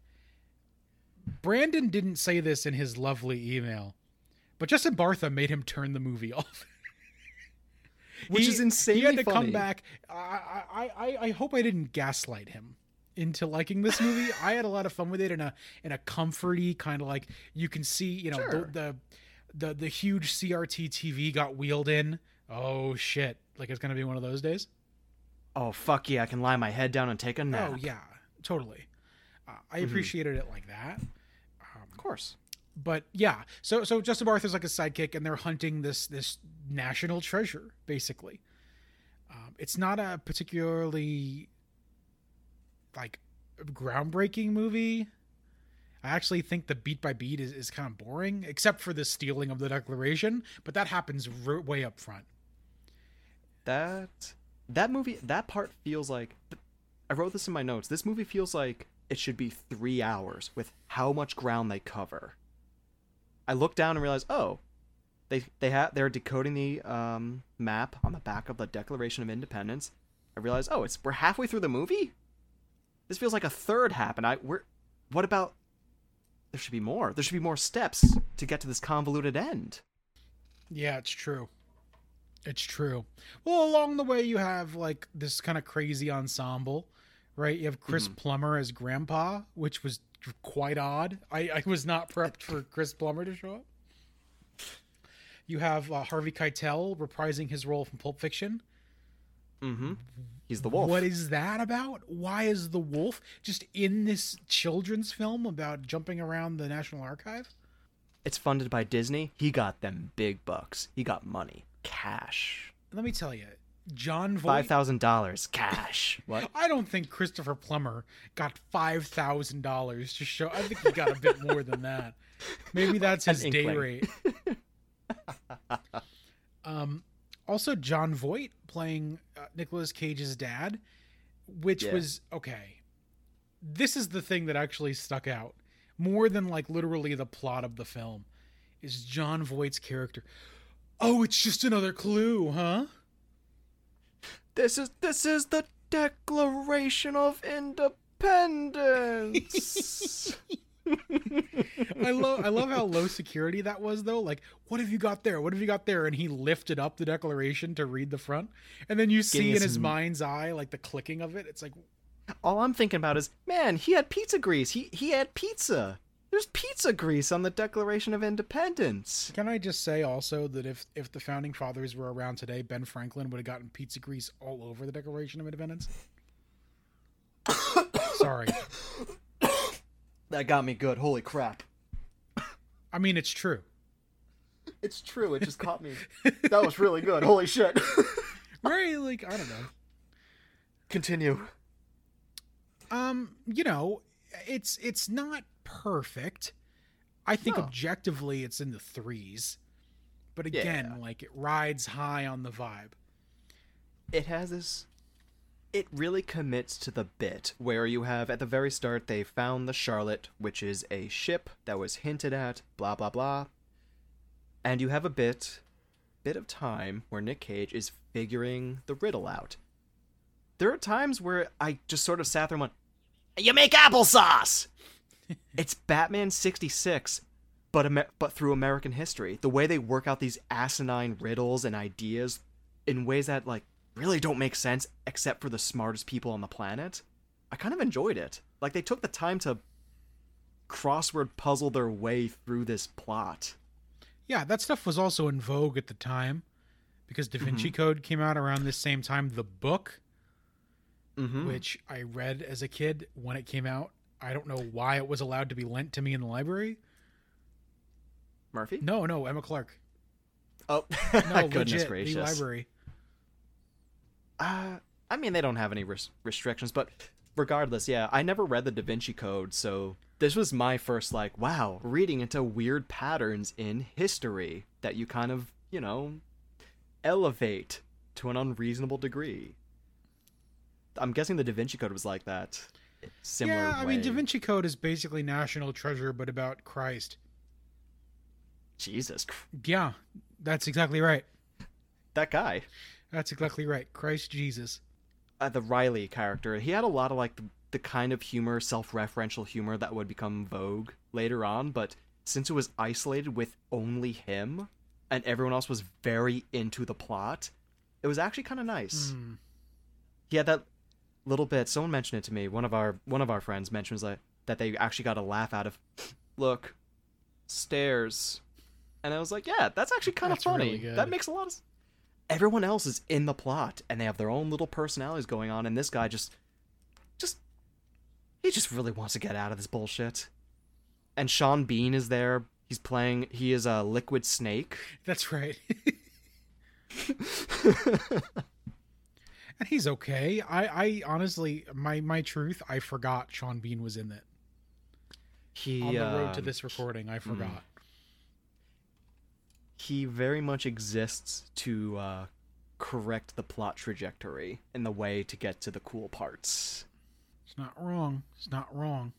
Brandon didn't say this in his lovely email, but Justin Bartha made him turn the movie off. Which He- is insanely He had to funny. come back. I, I, I, hope I didn't gaslight him into liking this movie. I had a lot of fun with it in a in a comforty kind of like you can see, you know, Sure. the, the the the huge CRT TV got wheeled in. Oh shit! Like it's gonna be one of those days. Oh fuck yeah! I can lie my head down and take a nap. Oh yeah, totally. Uh, I Mm-hmm. appreciated it like that. of course. But yeah so so justin bartha's like a sidekick and they're hunting this this national treasure basically um, it's not a particularly like groundbreaking movie i actually think the beat by beat is, is kind of boring except for the stealing of the declaration but that happens r- way up front That that movie that part feels like I wrote this in my notes. This movie feels like it should be three hours with how much ground they cover. I looked down and realized, oh, they they have they're decoding the um, map on the back of the Declaration of Independence. I realized, oh, it's we're halfway through the movie. This feels like a third happened. I we're what about? There should be more. There should be more steps to get to this convoluted end. Yeah, it's true. It's true. Well, along the way, you have like this kind of crazy ensemble, right? You have Chris Plummer as Grandpa, which was quite odd. I, I was not prepped for Chris Plummer to show up. You have uh, Harvey Keitel reprising his role from Pulp Fiction. Mm-hmm. He's the wolf. What is that about? Why is the wolf just in this children's film about jumping around the National Archive? It's funded by Disney. He got them big bucks. He got money, cash. Let me tell you, Jon Voight. Five thousand dollars cash. What? I don't think Christopher Plummer got five thousand dollars to show. I think he got a bit more than that. Maybe that's his day rate. um, also Jon Voight playing uh, Nicolas Cage's dad, which Yeah. was okay. This is the thing that actually stuck out more than like literally the plot of the film. Is Jon Voight's character? Oh, it's just another clue, huh? This is this is the Declaration of Independence. I love I love how low security that was though. Like, what have you got there? What have you got there? And he lifted up the declaration to read the front, and then you see in us his some- mind's eye like the clicking of it. It's like, All I'm thinking about is, man, he had pizza grease. He he had pizza. There's pizza grease on the Declaration of Independence. can I just say also that if if the founding fathers were around today, Ben Franklin would have gotten pizza grease all over the Declaration of Independence. Sorry, That got me good. Holy crap. I mean it's true. It's true. It just caught me. That was really good. Holy shit. Right? Like I don't know. Continue. Um, you know, it's it's not perfect. I think No. objectively it's in the threes. But again, Yeah. like it rides high on the vibe. it has this it really commits to the bit where you have at the very start they found the charlotte which is a ship that was hinted at blah blah blah and you have a bit bit of time where nick cage is figuring the riddle out there are times where i just sort of sat there and went you make applesauce it's batman 66 but Amer- but through american history the way they work out these asinine riddles and ideas in ways that like really don't make sense except for the smartest people on the planet. I kind of enjoyed it. Like they took the time to crossword puzzle their way through this plot. Yeah, that stuff was also in vogue at the time because Da Vinci Code came out around this same time. The book, Mm-hmm. which I read as a kid when it came out, I don't know why it was allowed to be lent to me in the library. Murphy? No, no, Emma Clark. Oh, No, goodness legit, gracious. the library. Uh, I mean, they don't have any res- restrictions, but regardless, yeah, I never read the Da Vinci Code, so this was my first, like, wow, reading into weird patterns in history that you kind of, you know, elevate to an unreasonable degree. I'm guessing the Da Vinci Code was like that. Similar yeah, I mean. Da Vinci Code is basically National Treasure, but about Christ. Jesus, Yeah, that's exactly right. that guy. That's exactly right. Christ Jesus. uh, the Riley character, he had a lot of like the, the kind of humor, self-referential humor that would become vogue later on. But since it was isolated with only him, and everyone else was very into the plot, it was actually kind of nice. Hmm. He had that little bit. Someone mentioned it to me. One of our one of our friends mentions that that they actually got a laugh out of. Look, stairs, and I was like, yeah, that's actually kind of funny. really. That makes a lot of. Everyone else is in the plot, and they have their own little personalities going on, and this guy just, just, he just really wants to get out of this bullshit. And Sean Bean is there. He's playing. He is a liquid snake. That's right. and he's okay. I, I honestly, my my truth, I forgot Sean Bean was in it. He On the road to um, this recording, I forgot. he very much exists to uh, correct the plot trajectory and the way to get to the cool parts. It's not wrong. It's not wrong.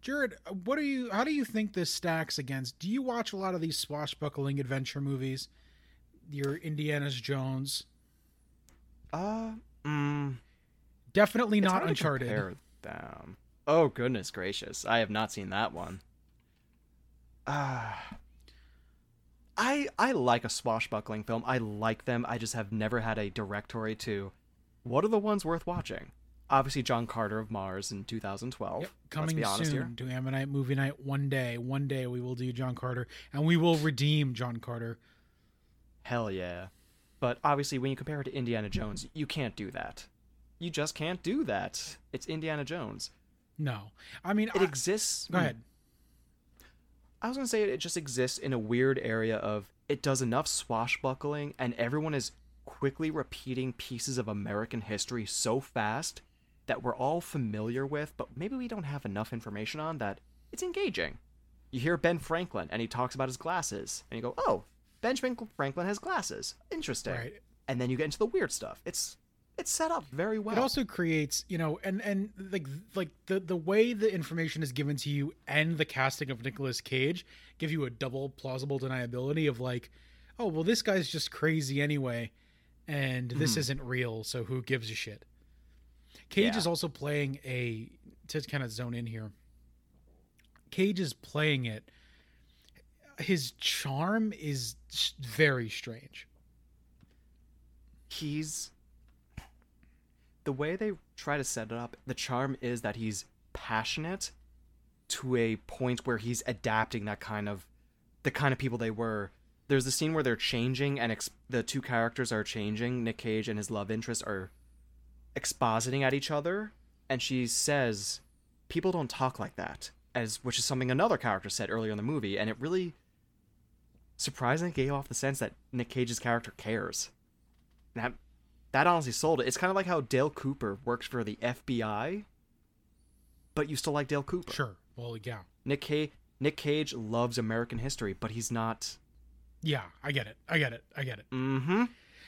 Jared, what do you? How do you think this stacks against? Do you watch a lot of these swashbuckling adventure movies? Your Indiana's Jones, Uh, mm, definitely not Uncharted. them. Oh goodness gracious! I have not seen that one. Ah. I I like a swashbuckling film. I like them. I just have never had a directory to what are the ones worth watching. Obviously, John Carter of Mars in 2012. Yep, coming soon here. to Ammonite Movie Night. One day, one day we will do John Carter, and we will redeem John Carter. Hell yeah. But obviously, when you compare it to Indiana Jones, you can't do that. You just can't do that. It's Indiana Jones. No, I mean It I- exists. Go ahead. I was gonna say it just exists in a weird area of it does enough swashbuckling, and everyone is quickly repeating pieces of American history so fast that we're all familiar with, but maybe we don't have enough information on that. It's engaging. You hear Ben Franklin, and he talks about his glasses, and you go, "Oh, Benjamin Franklin has glasses. Interesting." Right. And then you get into the weird stuff. It's it's set up very well. It also creates, you know, and and like like the the way the information is given to you and the casting of Nicolas Cage give you a double plausible deniability of like, oh well, this guy's just crazy anyway, and this Mhm. isn't real, so who gives a shit? Cage Yeah. is also playing a to kind of zone in here. Cage is playing it. His charm is very strange. he's the way they try to set it up the charm is that he's passionate to a point where he's adapting that kind of the kind of people they were. There's the scene where they're changing and ex- the two characters are changing. Nick cage and his love interest are expositing at each other. And she says people don't talk like that as which is something another character said earlier in the movie. And it really surprisingly gave off the sense that nick cage's character cares that that honestly sold it. It's kind of like how Dale Cooper works for the FBI, but you still like Dale Cooper. Sure. Well, yeah. Nick Cage, Nick Cage loves American history, but he's not. Yeah, I get it. I get it. I get it. Mm-hmm.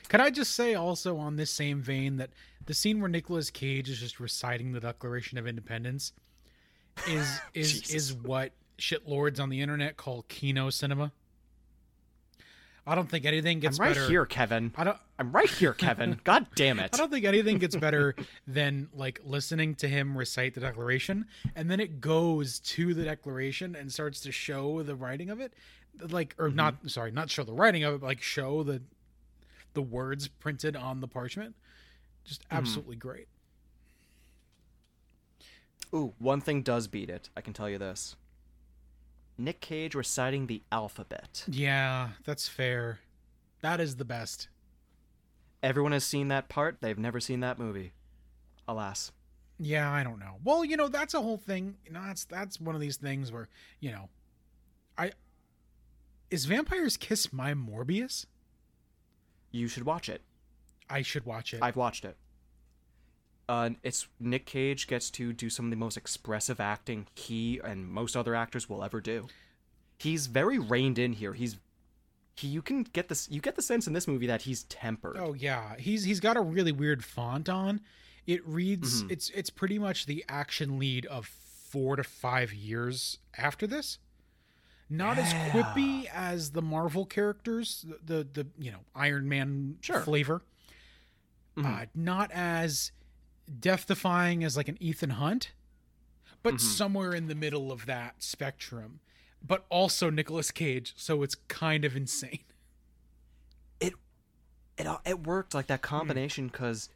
Can I just say also on this same vein that the scene where Nicolas Cage is just reciting the Declaration of Independence is is is what shitlords on the internet call kino cinema. I don't think anything I'm gets right better. here, Kevin. I don't. I'm right here, Kevin. God damn it. I don't think anything gets better than like listening to him recite the Declaration, and then it goes to the Declaration and starts to show the writing of it, like or not. Mm-hmm. Sorry, not show the writing of it, but like show the the words printed on the parchment. Just mm-hmm. absolutely great. Ooh, one thing does beat it. I can tell you this. Nick Cage reciting the alphabet. Yeah, that's fair. That is the best. Everyone has seen that part. They've never seen that movie. Alas. Yeah, I don't know. Well, you know, that's a whole thing. You know, that's that's one of these things where, you know, I is Vampire's Kiss my Morbius? You should watch it. I should watch it. I've watched it. Uh, it's Nick Cage gets to do some of the most expressive acting he and most other actors will ever do. He's very reined in here. He's he. You can get this. You get the sense in this movie that he's tempered. Oh yeah, he's he's got a really weird font on. It reads Mhm. it's it's pretty much the action lead of four to five years after this. Not as quippy as the Marvel characters, the the, the you know Iron Man Sure. flavor. Mhm. Uh, not as death defying as like an Ethan Hunt, but Mhm. somewhere in the middle of that spectrum. But also Nicolas Cage, so it's kind of insane. it all- it worked like that combination because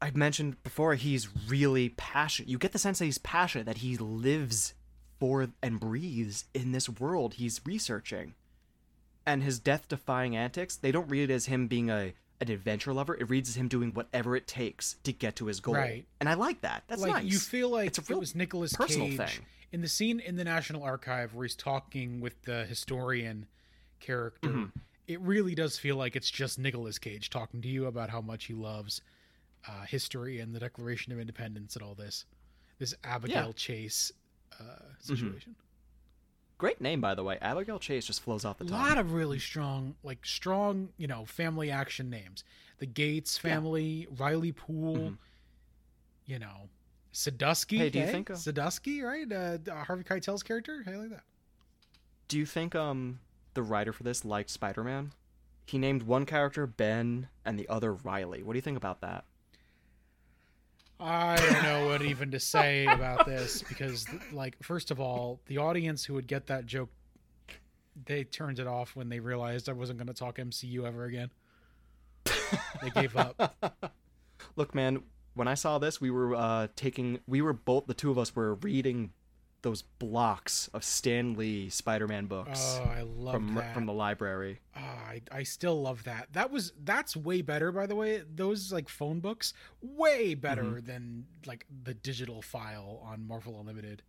I mentioned before he's really passionate. You get the sense that he's passionate, that he lives for and breathes in this world he's researching. And his death-defying antics, they don't read it as him being a an adventure lover. It reads as him doing whatever it takes to get to his goal. Right. And I like that. That's like nice. you feel like It's a it real was Nicolas personal Cage thing. in the scene in the National Archive where he's talking with the historian character. Mhm. It really does feel like it's just Nicolas Cage talking to you about how much he loves uh, history and the Declaration of Independence and all this, this Abigail Chase uh, Mm-hmm. Great name, by the way. Abigail Chase just flows off the top. A lot of really strong, like strong, you know, family action names. The Gates Yeah. family, Riley Poole, Mhm. you know, Sadusky. Hey, do you think, uh, Sadusky, right? Uh, uh, Harvey Keitel's character? Hey, like that? Do you think um the writer for this liked Spider-Man? He named one character Ben and the other Riley. What do you think about that? I don't know what even to say about this because, like, first of all, the audience who would get that joke, they turned it off when they realized I wasn't going to talk MCU ever again. They gave up. Look, man, when I saw this, we were uh taking we were both the two of us were reading those blocks of Stan Lee Spider-Man books Oh, I love from that. from the library. oh, I I still love that. That was that's way better by the way. Those like phone books way better Mhm. than like the digital file on Marvel Unlimited.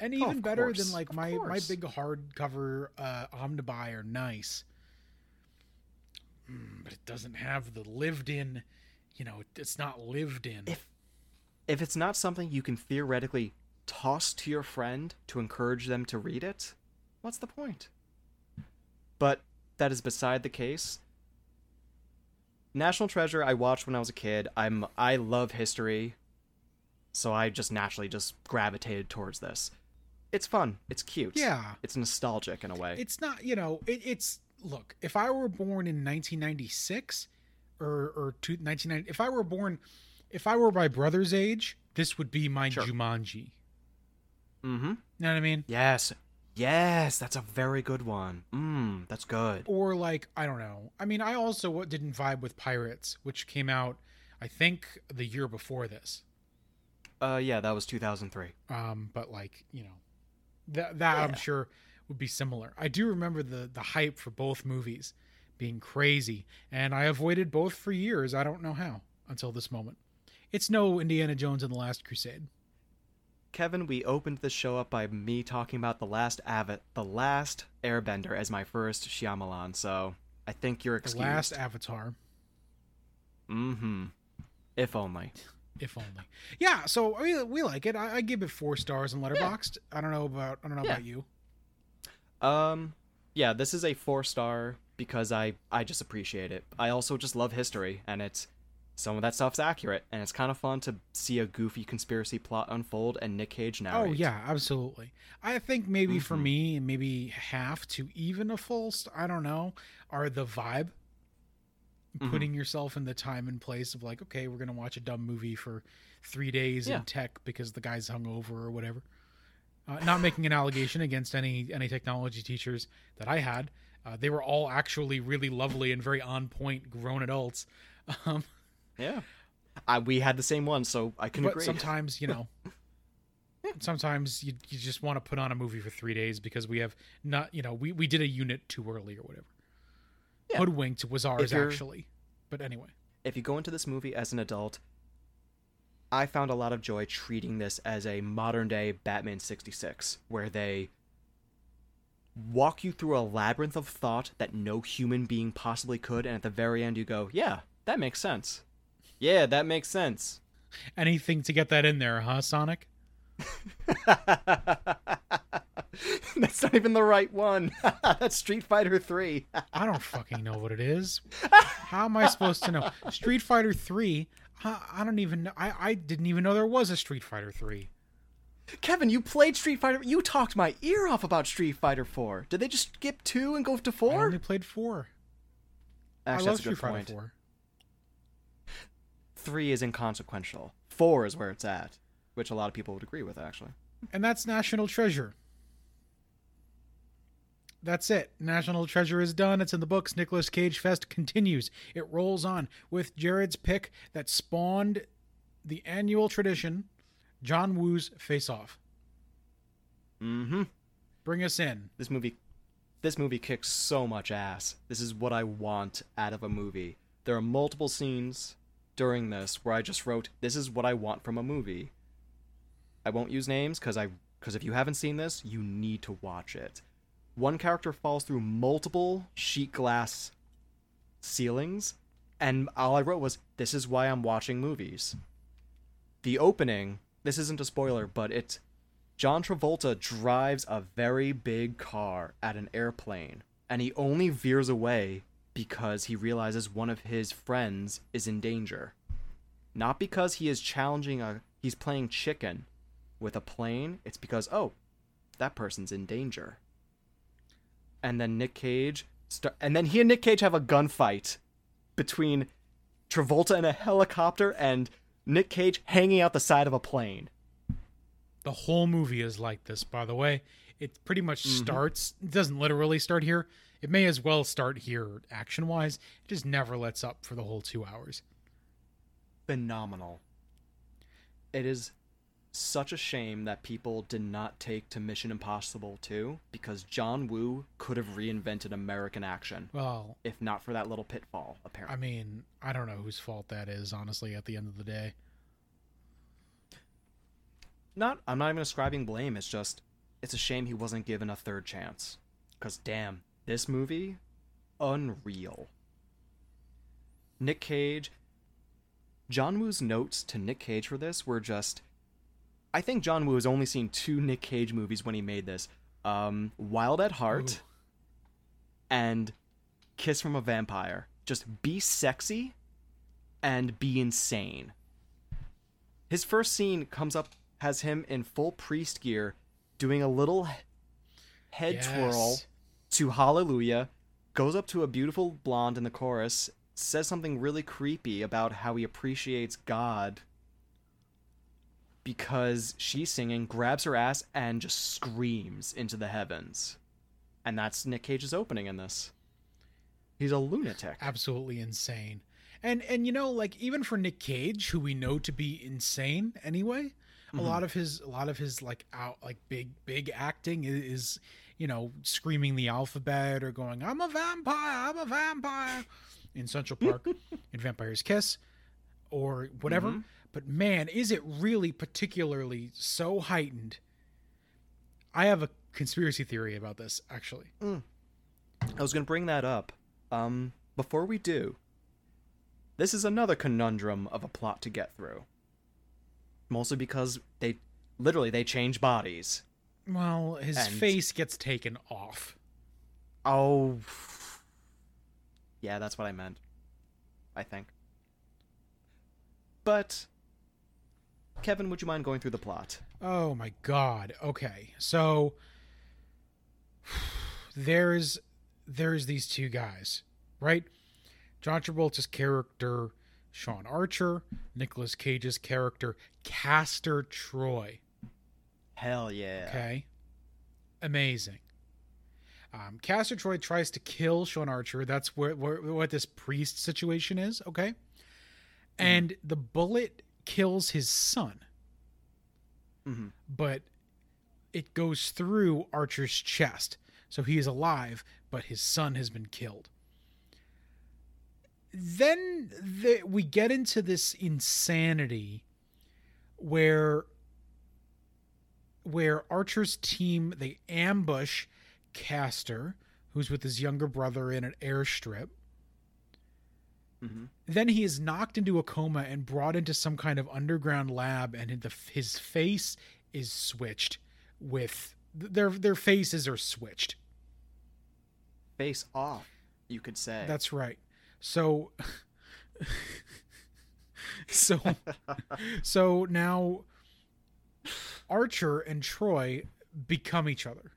And Oh, even of better course, than like of my my big hardcover uh Omnibuy are nice. Mm, but it doesn't have the lived in, you know, it's not lived in. If if it's not something you can theoretically toss to your friend to encourage them to read it, what's the point? But that is beside the case. National Treasure I watched when I was a kid. I'm I love history. So I just naturally just gravitated towards this. It's fun. It's cute. yeah. It's nostalgic in a way. it's not you know it, it's look if i were born in 1996 or or two, 1990 if i were born if i were my brother's age this would be my Sure. jumanji mm-hmm. you know what i mean Yes. Yes, that's a very good one. Mmm, that's good. or like i don't know i mean i also didn't vibe with pirates which came out i think the year before this Uh yeah, that was 2003. um but like you know that that i'm sure would be similar i do remember the the hype for both movies being crazy and i avoided both for years i don't know how until this moment it's no indiana jones and the last crusade Kevin, we opened the show up by me talking about the last Avat, the last Airbender as my first Shyamalan, so I think you're the excused. last avatar Mm-hmm. If only. if only yeah so we, we like it I, I give it four stars in letterboxd i don't know about i don't know Yeah. about you Um, yeah, this is a four star because I I just appreciate it. I also just love history, and it's some of that stuff's accurate, and it's kind of fun to see a goofy conspiracy plot unfold and Nick Cage narrate. Oh yeah, absolutely. I think maybe for Mhm. me, maybe half to even a full. St- I don't know. Are the vibe Mhm. putting yourself in the time and place of like, okay, we're gonna watch a dumb movie for three days Yeah. in tech because the guy's hungover or whatever. Uh, not making an allegation against any any technology teachers that I had. Uh, they were all actually really lovely and very on point grown adults. Um, Yeah. I, we had the same one, so I can but agree. sometimes you know sometimes you, you just want to put on a movie for three days because we have not you know we, we did a unit too early or whatever Yeah. hoodwinked was ours actually but anyway if you go into this movie as an adult, I found a lot of joy treating this as a modern day Batman 66, where they walk you through a labyrinth of thought that no human being possibly could, and at the very end you go, yeah, that makes sense. Yeah, that makes sense. anything to get that in there huh sonic That's not even the right one. That's Street Fighter 3. i don't fucking know what it is how am i supposed to know street fighter 3 I, I don't even know I, I didn't even know there was a street fighter 3 Kevin, you played Street Fighter. You talked my ear off about Street Fighter 4. Did they just skip 2 and go to 4? i 4? only played four Actually, i love that's a street good fighter point. 4 three is inconsequential. Four is where it's at, which a lot of people would agree with, actually. And that's National Treasure. That's it. National Treasure is done. It's in the books. Nicolas Cage Fest continues. It rolls on with Jared's pick that spawned the annual tradition, John Woo's Face Off. Mm-hmm. Bring us in. This movie, this movie kicks so much ass. This is what I want out of a movie. There are multiple scenes during this where I just wrote, "This is what I want from a movie." I won't use names because I because if you haven't seen this, you need to watch it. One character falls through multiple sheet glass ceilings, and all I wrote was, "This is why I'm watching movies." The opening. This isn't a spoiler, but it's John Travolta drives a very big car at an airplane, and he only veers away because he realizes one of his friends is in danger. Not because he is challenging a he's playing chicken with a plane, it's because oh, that person's in danger. And then Nick Cage start, and then he and Nick Cage have a gunfight between Travolta in a helicopter and Nick Cage hanging out the side of a plane. The whole movie is like this, by the way. It pretty much Mhm. starts, it doesn't literally start here. It may as well start here action wise. It just never lets up for the whole two hours. phenomenal. It is such a shame that people did not take to Mission Impossible 2 because John Woo could have reinvented American action Well, if not for that little pitfall, apparently. I mean, I don't know whose fault that is, honestly, at the end of the day. not I'm not even ascribing blame, it's just it's a shame he wasn't given a third chance. Cuz damn, this movie unreal. Nick Cage John Woo's notes to Nick Cage for this were just I think John Woo has only seen two Nick Cage movies when he made this. Um Wild at Heart Ooh. and Kiss from a Vampire. Just be sexy and be insane. His first scene comes up has him in full priest gear doing a little he- head twirl Yes. To Hallelujah, goes up to a beautiful blonde in the chorus, says something really creepy about how he appreciates God because she's singing, grabs her ass, and just screams into the heavens. And that's Nick Cage's opening in this. He's a lunatic. absolutely insane. And and you know, like even for Nick Cage, who we know to be insane anyway, a mm-hmm. lot of his a lot of his like out like big big acting is, you know screaming the alphabet or going I'm a vampire, I'm a vampire in Central Park in Vampire's Kiss or whatever. Mhm. But man, is it really particularly so heightened? I have a conspiracy theory about this actually. I was going to bring that up. Um, before we do, this is another conundrum of a plot to get through. Mostly because they literally they change bodies. Well, his And- face gets taken off. Oh, yeah, that's what I meant. I think. But Kevin, would you mind going through the plot? Oh my god. Okay. So there's there's these two guys, right? John Travolta's character Sean Archer, Nicolas Cage's character Castor Troy. Hell yeah. Okay. Amazing. Um, Castor Troy tries to kill Sean Archer. That's where, where what this priest situation is. Okay. And the bullet kills his son. Mhm. but it goes through Archer's chest. So he is alive, but his son has been killed. Then the, we get into this insanity where where Archer's team they ambush Castor, who's with his younger brother in an airstrip. Mhm. Then he is knocked into a coma and brought into some kind of underground lab, and the, his face is switched with their their faces are switched. Face off, you could say. That's right. So, so, so now Archer and Troy become each other.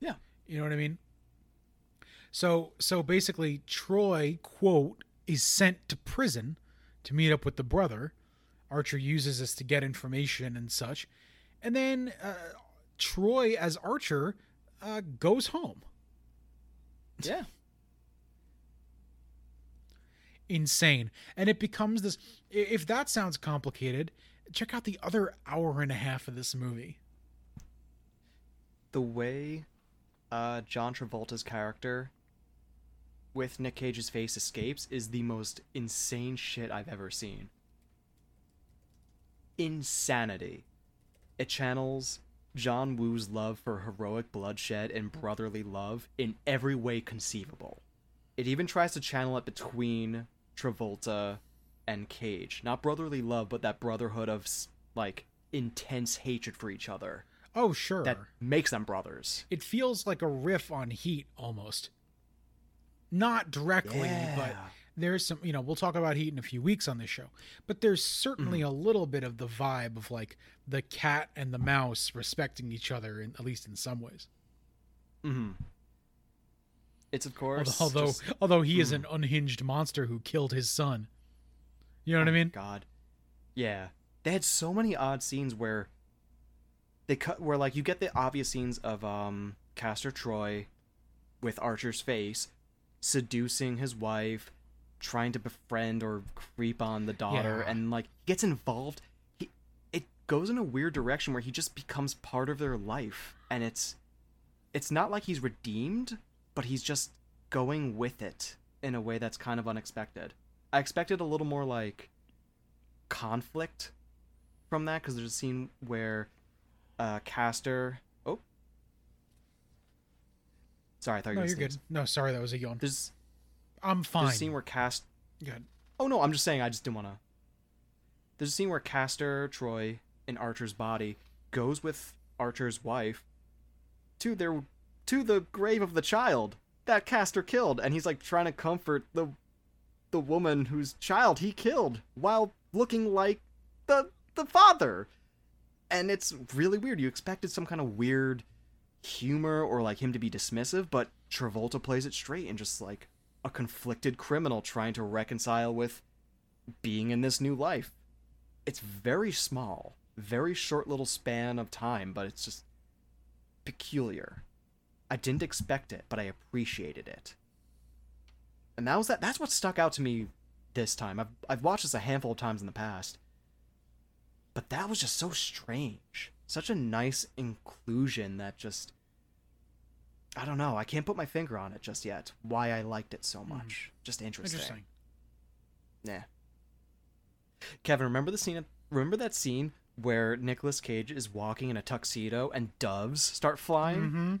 Yeah. You know what I mean? So, so basically, Troy quote is sent to prison to meet up with the brother. Archer uses this to get information and such, and then uh, Troy as Archer uh, goes home. yeah. insane and it becomes this if that sounds complicated check out the other hour and a half of this movie the way uh, John Travolta's character with Nick Cage's face escapes is the most insane shit I've ever seen. Insanity. It channels John Woo's love for heroic bloodshed and brotherly love in every way conceivable. It even tries to channel it between Travolta and Cage. Not brotherly love, but that brotherhood of like intense hatred for each other oh sure that makes them brothers. it feels like a riff on heat almost not directly but there's some you know we'll talk about heat in a few weeks on this show but there's certainly Mm-hmm. a little bit of the vibe of like the cat and the mouse respecting each other in, at least in some ways Mm-hmm. It's of course. although just- although he is an unhinged monster who killed his son you know what i oh mean God, yeah. They had so many odd scenes where they cut where like you get the obvious scenes of um Castor Troy with Archer's face seducing his wife, trying to befriend or creep on the daughter, Yeah. and like he gets involved He it goes in a weird direction where he just becomes part of their life and it's it's not like he's redeemed, but he's just going with it in a way that's kind of unexpected. I expected a little more like conflict from that because there's a scene where uh Castor oh sorry I thought you No, were you're good. No, sorry, that was a yawn. There's I'm fine. there's a scene where Cast Good. Oh no, I'm just saying I just didn't want to. There's a scene where Castor Troy in Archer's body goes with Archer's wife to their to the grave of the child that Castor killed, and he's like trying to comfort the the woman whose child he killed while looking like the the father. And it's really weird. You expected some kind of weird humor or like him to be dismissive, but Travolta plays it straight and just like a conflicted criminal trying to reconcile with being in this new life. It's very small, very short little span of time, but it's just peculiar. I didn't expect it, but I appreciated it. And that was that that's what stuck out to me this time. I've I've watched this a handful of times in the past. But that was just so strange. Such a nice inclusion that just I don't know. I can't put my finger on it just yet. Why I liked it so much. Just interesting. Interesting. Yeah. Kevin, remember the scene? Remember that scene where Nicolas Cage is walking in a tuxedo and doves start flying? Mm-hmm.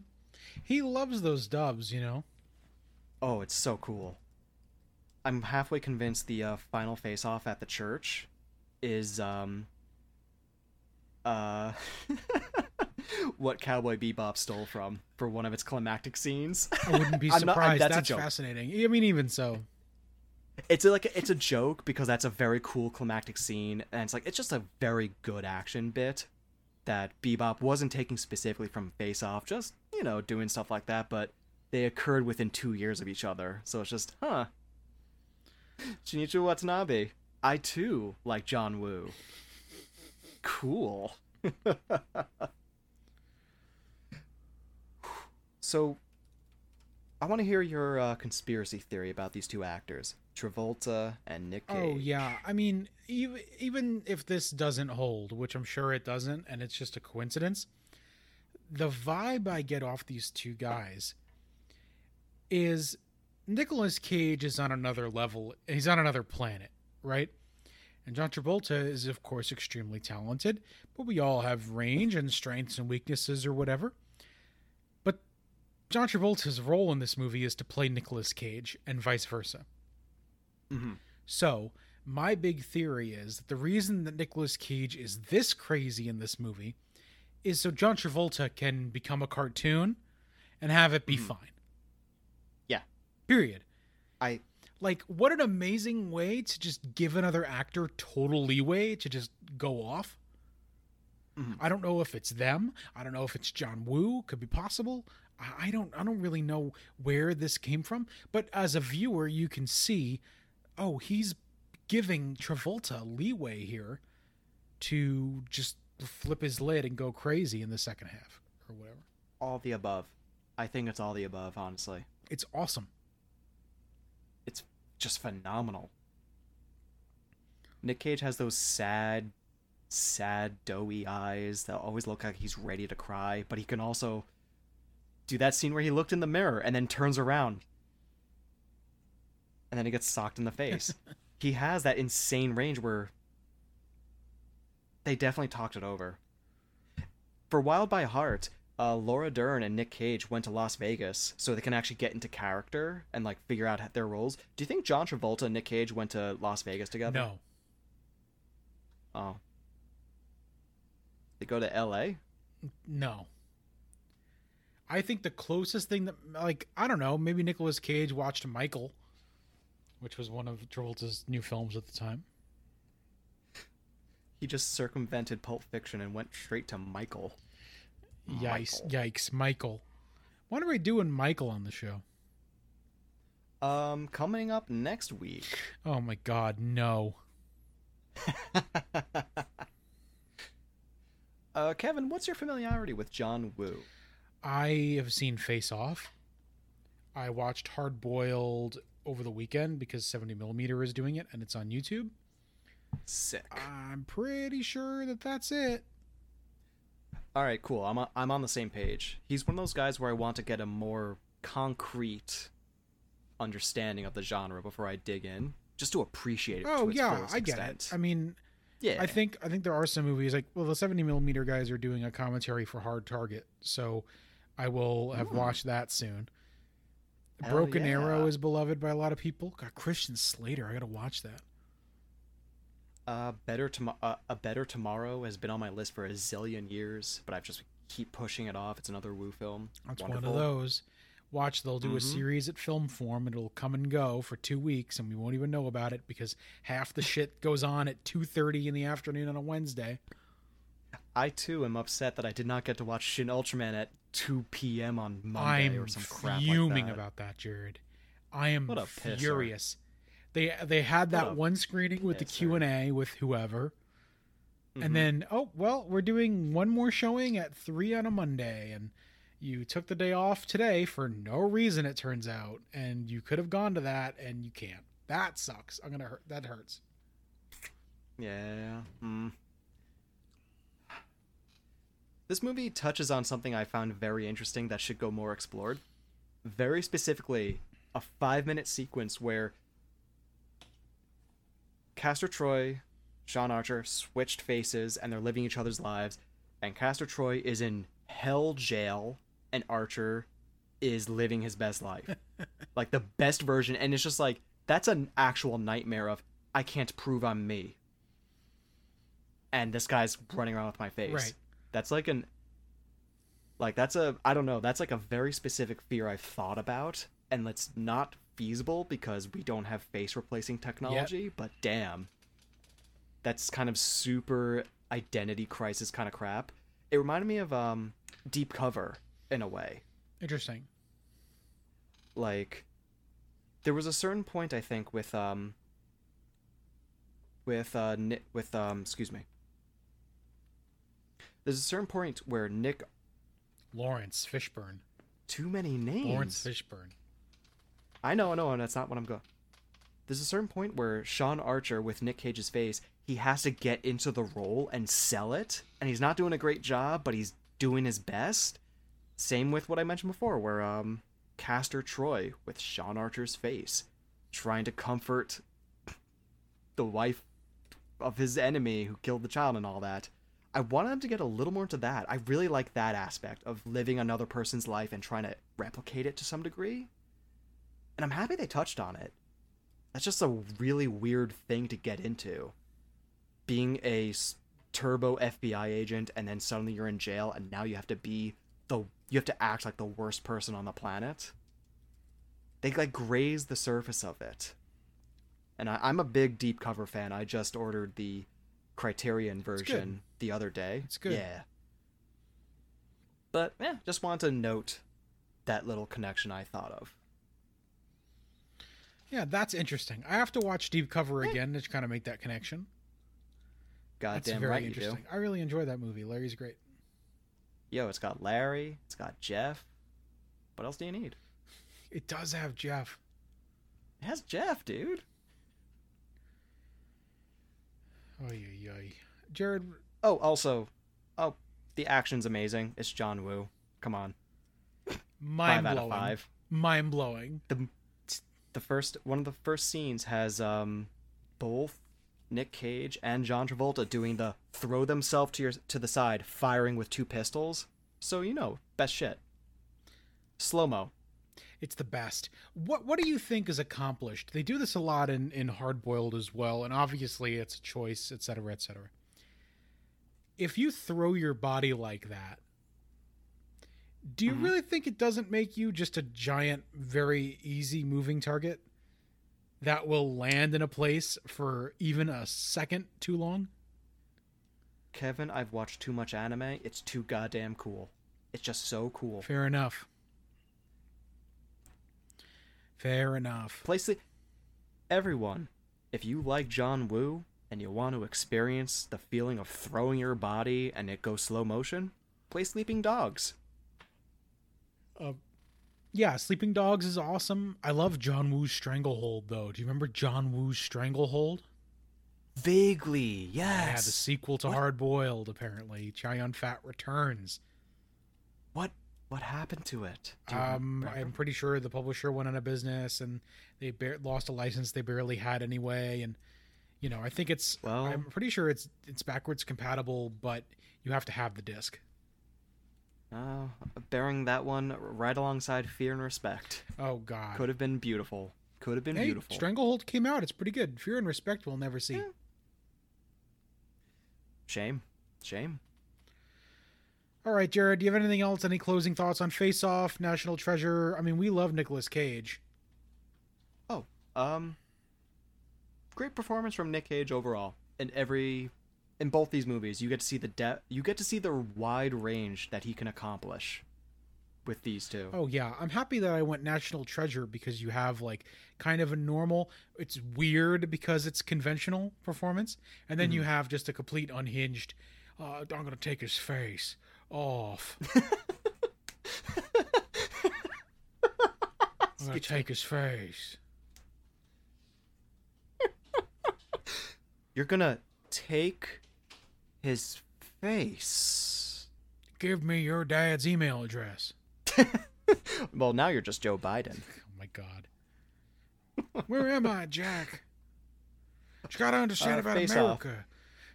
He loves those doves, you know. Oh, it's so cool. I'm halfway convinced the uh, final face-off at the church is um uh what Cowboy Bebop stole from for one of its climactic scenes. I wouldn't be I'm not- surprised. that's that's fascinating. I mean, even so. it's a, like it's a joke because that's a very cool climactic scene and it's like it's just a very good action bit that Bebop wasn't taking specifically from Face Off, just you know doing stuff like that, but they occurred within two years of each other, so it's just huh. Shinichiro Watanabe, I too like John Woo. Cool. so I want to hear your uh, conspiracy theory about these two actors, Travolta and Nick Cage. Oh yeah, I mean, even even if this doesn't hold, which I'm sure it doesn't, and it's just a coincidence, the vibe I get off these two guys is Nicolas Cage is on another level. He's on another planet, right? And John Travolta is, of course, extremely talented, but we all have range and strengths and weaknesses or whatever. But John Travolta's role in this movie is to play Nicolas Cage and vice versa. Mhm. So, my big theory is that the reason that Nicolas Cage is this crazy in this movie is so John Travolta can become a cartoon and have it be Mhm. fine. Period. I Like, what an amazing way to just give another actor total leeway to just go off. Mhm. I don't know if it's them. I don't know if it's John Woo. Could be possible. I I don't. I don't really know where this came from. But as a viewer, you can see, oh, he's giving Travolta leeway here to just flip his lid and go crazy in the second half or whatever. all the above. I think it's all the above, honestly. It's awesome. Just phenomenal. Nick Cage has those sad, sad, doughy eyes that always look like he's ready to cry, but he can also do that scene where he looked in the mirror and then turns around. And then he gets socked in the face. he has that insane range where they definitely talked it over. For Wild by Heart, uh, Laura Dern and Nick Cage went to Las Vegas so they can actually get into character and like figure out their roles. Do you think John Travolta and Nick Cage went to Las Vegas together? No. Oh. They go to L.A. No. I think the closest thing that, like, I don't know, maybe Nicolas Cage watched Michael, which was one of Travolta's new films at the time. He just circumvented Pulp Fiction and went straight to Michael. Yikes, Michael. yikes, Michael. When are we doing Michael on the show? Um, coming up next week. Oh my god, no. uh, Kevin, what's your familiarity with John Woo? I have seen Face Off. I watched Hard Boiled over the weekend because 70 millimeter is doing it and it's on YouTube. Sick. I'm pretty sure that that's it. All right, cool. I'm on, I'm on the same page. He's one of those guys where I want to get a more concrete understanding of the genre before I dig in, just to appreciate it. Oh to yeah, I get extent. it. I mean, yeah, I think I think there are some movies like well, the 70 millimeter guys are doing a commentary for Hard Target, so I will have Ooh. watched that soon. Hell Broken yeah. Arrow is beloved by a lot of people. Got Christian Slater. I gotta watch that. Uh, better Tom- uh, a better tomorrow has been on my list for a zillion years, but I've just keep pushing it off. It's another Woo film. That's Wonderful. one of those. Watch, they'll do a Mhm. series at Film Forum. and It'll come and go for two weeks, and we won't even know about it because half the shit goes on at two thirty in the afternoon on a Wednesday. I too am upset that I did not get to watch Shin Ultraman at 2 p.m. on Monday I'm or some crap fuming like that. about that, Jared. I am a furious. They they had that a one screening with the. Q and A with whoever, Mhm. and then oh well, we're doing one more showing at three on a Monday, and you took the day off today for no reason. It turns out, and you could have gone to that, and you can't. That sucks. I'm gonna hurt. That hurts. Yeah. Mm. This movie touches on something I found very interesting that should go more explored. Very specifically, a five minute sequence where Castor Troy, Sean Archer switched faces and they're living each other's lives, and Castor Troy is in hell jail and Archer is living his best life. like the best version, and it's just like that's an actual nightmare of I can't prove I'm me and this guy's running around with my face. Right. That's like an like that's a I don't know, that's like a very specific fear I've thought about and let's not feasible because we don't have face replacing technology, but damn. That's kind of super identity crisis kind of crap. It reminded me of um Deep Cover in a way Interesting. like there was a certain point I think with um with uh Nick with um excuse me. There's a certain point where Nick Laurence Fishburne. too many names. Laurence Fishburne. I know, I know, and that's not what I'm going. There's a certain point where Sean Archer with Nick Cage's face, he has to get into the role and sell it, and he's not doing a great job, but he's doing his best. Same with what I mentioned before, where um Castor Troy with Sean Archer's face, trying to comfort the wife of his enemy who killed the child and all that. I wanted him to get a little more into that. I really like that aspect of living another person's life and trying to replicate it to some degree and I'm happy they touched on it. That's just a really weird thing to get into. Being a turbo FBI agent and then suddenly you're in jail and now you have to be the you have to act like the worst person on the planet. They like graze the surface of it. And I, I'm a big deep cover fan. I just ordered the Criterion version the other day. It's good. Yeah. But yeah, just wanted to note that little connection I thought of. Yeah, that's interesting. I have to watch Deep Cover again to kind of make that connection. That's Goddamn very right interesting. I really enjoy that movie. Larry's great. Yo, it's got Larry, it's got Jeff. What else do you need? It does have Jeff. It has Jeff, dude. Oh yeah, yeah. Jared, Oh, also, oh, the action's amazing. It's John Woo. Come on, mind five out blowing. of five. Mind blowing. The first one of the first scenes has um both Nick Cage and John Travolta doing the throw themselves to your to the side, firing with two pistols. So you know, best shit. Slow mo. It's the best. What What do you think is accomplished? They do this a lot in in Hard Boiled as well, and obviously it's a choice, etc., etc. If you throw your body like that, do you Mhm. really think it doesn't make you just a giant, very easy moving target that will land in a place for even a second too long? Kevin, I've watched too much anime. It's too goddamn cool. It's just so cool. Fair enough. Fair enough. Place it. Everyone, if you like John Woo and you want to experience the feeling of throwing your body and it goes slow motion, play Sleeping Dogs. Uh, yeah, Sleeping Dogs is awesome. I love John Woo's Stranglehold, though. Do you remember John Woo's Stranglehold? Vaguely, yes. Yeah, the sequel to What? Hard Boiled, apparently. Yun Fat returns. What what happened to it? Um. I'm pretty sure the publisher went out of business and they bar- lost a license they barely had anyway. And you know, I think it's. Well- I'm pretty sure it's it's backwards compatible, but you have to have the disc. Uh, bearing that one right alongside Fear and Respect. Oh God. Could have been beautiful. Could have been hey, beautiful. Stranglehold came out. It's pretty good. Fear and Respect we'll never see. Yeah. Shame. Shame. All right, Jared. Do you have anything else? Any closing thoughts on Face Off, National Treasure? I mean, we love Nicolas Cage. Oh, um, great performance from Nick Cage overall. In every, in both these movies, you get to see the depth. You get to see the wide range that he can accomplish with these two. Oh yeah, I'm happy that I went National Treasure because you have like kind of a normal. It's weird because it's conventional performance, and then you have just a complete unhinged. Uh, I'm gonna take his face off. I'm gonna take his face. You're gonna take his face. Give me your dad's email address. Well, now you're just Joe Biden. Oh my god. Where am I, Jack? You gotta understand Uh, about Face Off. America.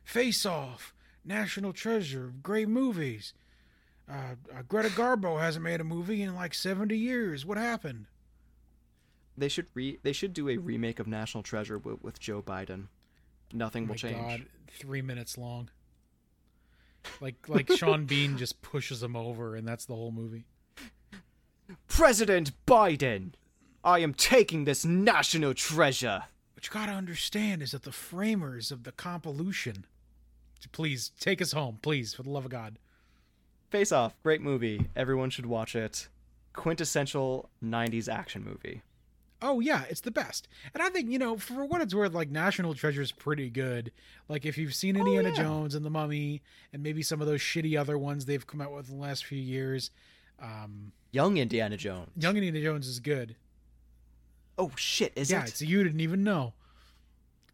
Face Off, National Treasure, great movies. Uh, uh, Greta Garbo hasn't made a movie in like 70 years. What happened? They should re. They should do a remake of National Treasure with, with Joe Biden. Nothing Oh will my change. god, three minutes long. Like like Sean Bean just pushes him over, and that's the whole movie. President Biden, I am taking this national treasure. What you gotta understand is that the framers of the compilation. Please take us home, please, for the love of God. Face Off, great movie. Everyone should watch it. Quintessential 90s action movie. Oh yeah, it's the best. And I think, you know, for what it's worth, like National Treasure is pretty good. Like if you've seen Indiana yeah. Jones and The Mummy and maybe some of those shitty other ones they've come out with in the last few years, um Young Indiana Jones. Young Indiana Jones is good. Oh shit, is yeah, it? it's you didn't even know.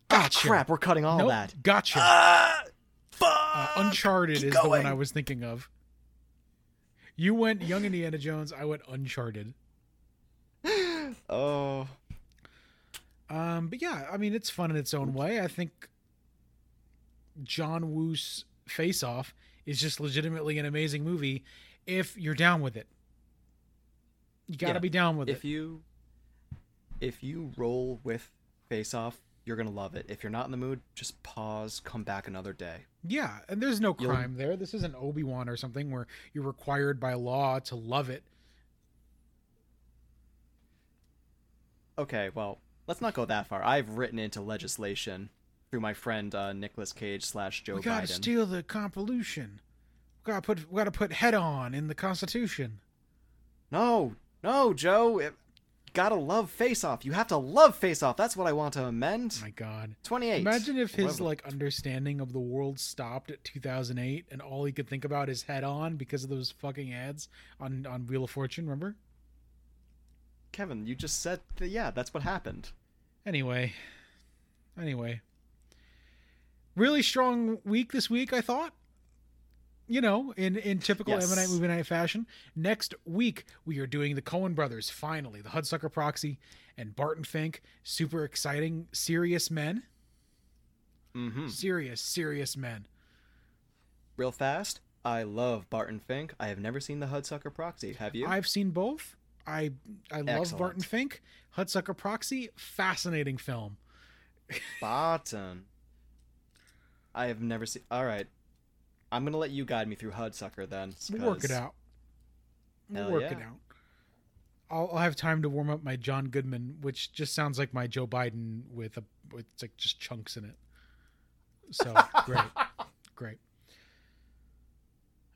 Ah, Gotcha. crap, we're cutting all Nope, that. Gotcha. Ah, fuck. Uh, Uncharted keep is the one. I was thinking of. You went Young Indiana Jones, I went Uncharted. Oh, Um, but yeah, I mean, it's fun in its own way. I think John Woo's Face Off is just legitimately an amazing movie if you're down with it. You got to Yeah, be down with if it. If you if you roll with Face Off, you're gonna love it. If you're not in the mood, just pause, come back another day. Yeah, and there's no You'll- crime there. This isn't Obi Wan or something where you're required by law to love it. Okay, well, let's not go that far. I've written into legislation through my friend uh, Nicolas Cage slash Joe Biden. we got to Biden. steal the convolution. We got to put we got to put HeadOn in the Constitution. no, no, Joe. It, gotta love Face Off. You have to love Face Off. That's what I want to amend. My God. 28. Imagine if his Whatever. like understanding of the world stopped at 2008 and all he could think about is HeadOn because of those fucking ads on on Wheel of Fortune. Remember? Kevin, you just said that, yeah, that's what happened. Anyway, anyway, really strong week this week. I thought. You know, in in typical Yes. Night Movie Night fashion. Next week we are doing the Coen Brothers. Finally, the Hudsucker Proxy and Barton Fink. Super exciting, serious men. Mm-hmm. Serious, serious men. Real fast. I love Barton Fink. I have never seen the Hudsucker Proxy. Have you? I've seen both. I I love Excellent. Barton Fink. Hudsucker Proxy, fascinating film. Barton. I have never seen. All right, I'm gonna let you guide me through Hudsucker then. We'll work it out. We'll work yeah. it out. I'll, I'll have time to warm up my John Goodman, which just sounds like my Joe Biden with a with like just chunks in it. So great, great.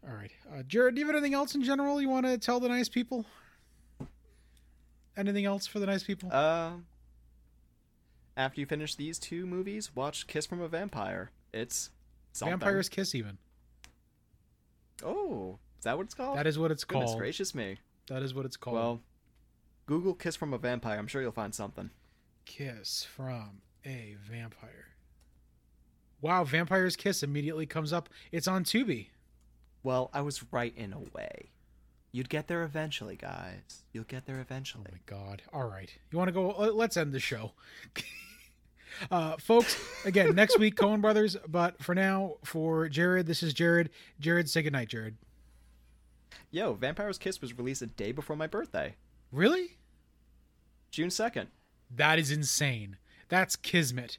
All right, uh, Jared, do you have anything else in general you want to tell the nice people? Anything else for the nice people? Uh, after you finish these two movies, watch Kiss from a Vampire. It's something. Vampire's Kiss, even. Oh, is that what it's called? That is what it's Goodness called. gracious me. That is what it's called. Well, Google Kiss from a Vampire. I'm sure you'll find something. Kiss from a Vampire. Wow, Vampire's Kiss immediately comes up. It's on Tubi. Well, I was right in a way. You'd get there eventually, guys. You'll get there eventually. Oh my god. All right. You want to go uh, let's end the show. uh folks, again, next week Coen Brothers, but for now for Jared, this is Jared. Jared, say goodnight, Jared. Yo, Vampire's Kiss was released a day before my birthday, Really? June 2nd. That is insane. That's kismet.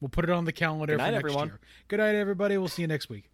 We'll put it on the calendar Good night, for next everyone. year. Good night, everybody. We'll see you next week.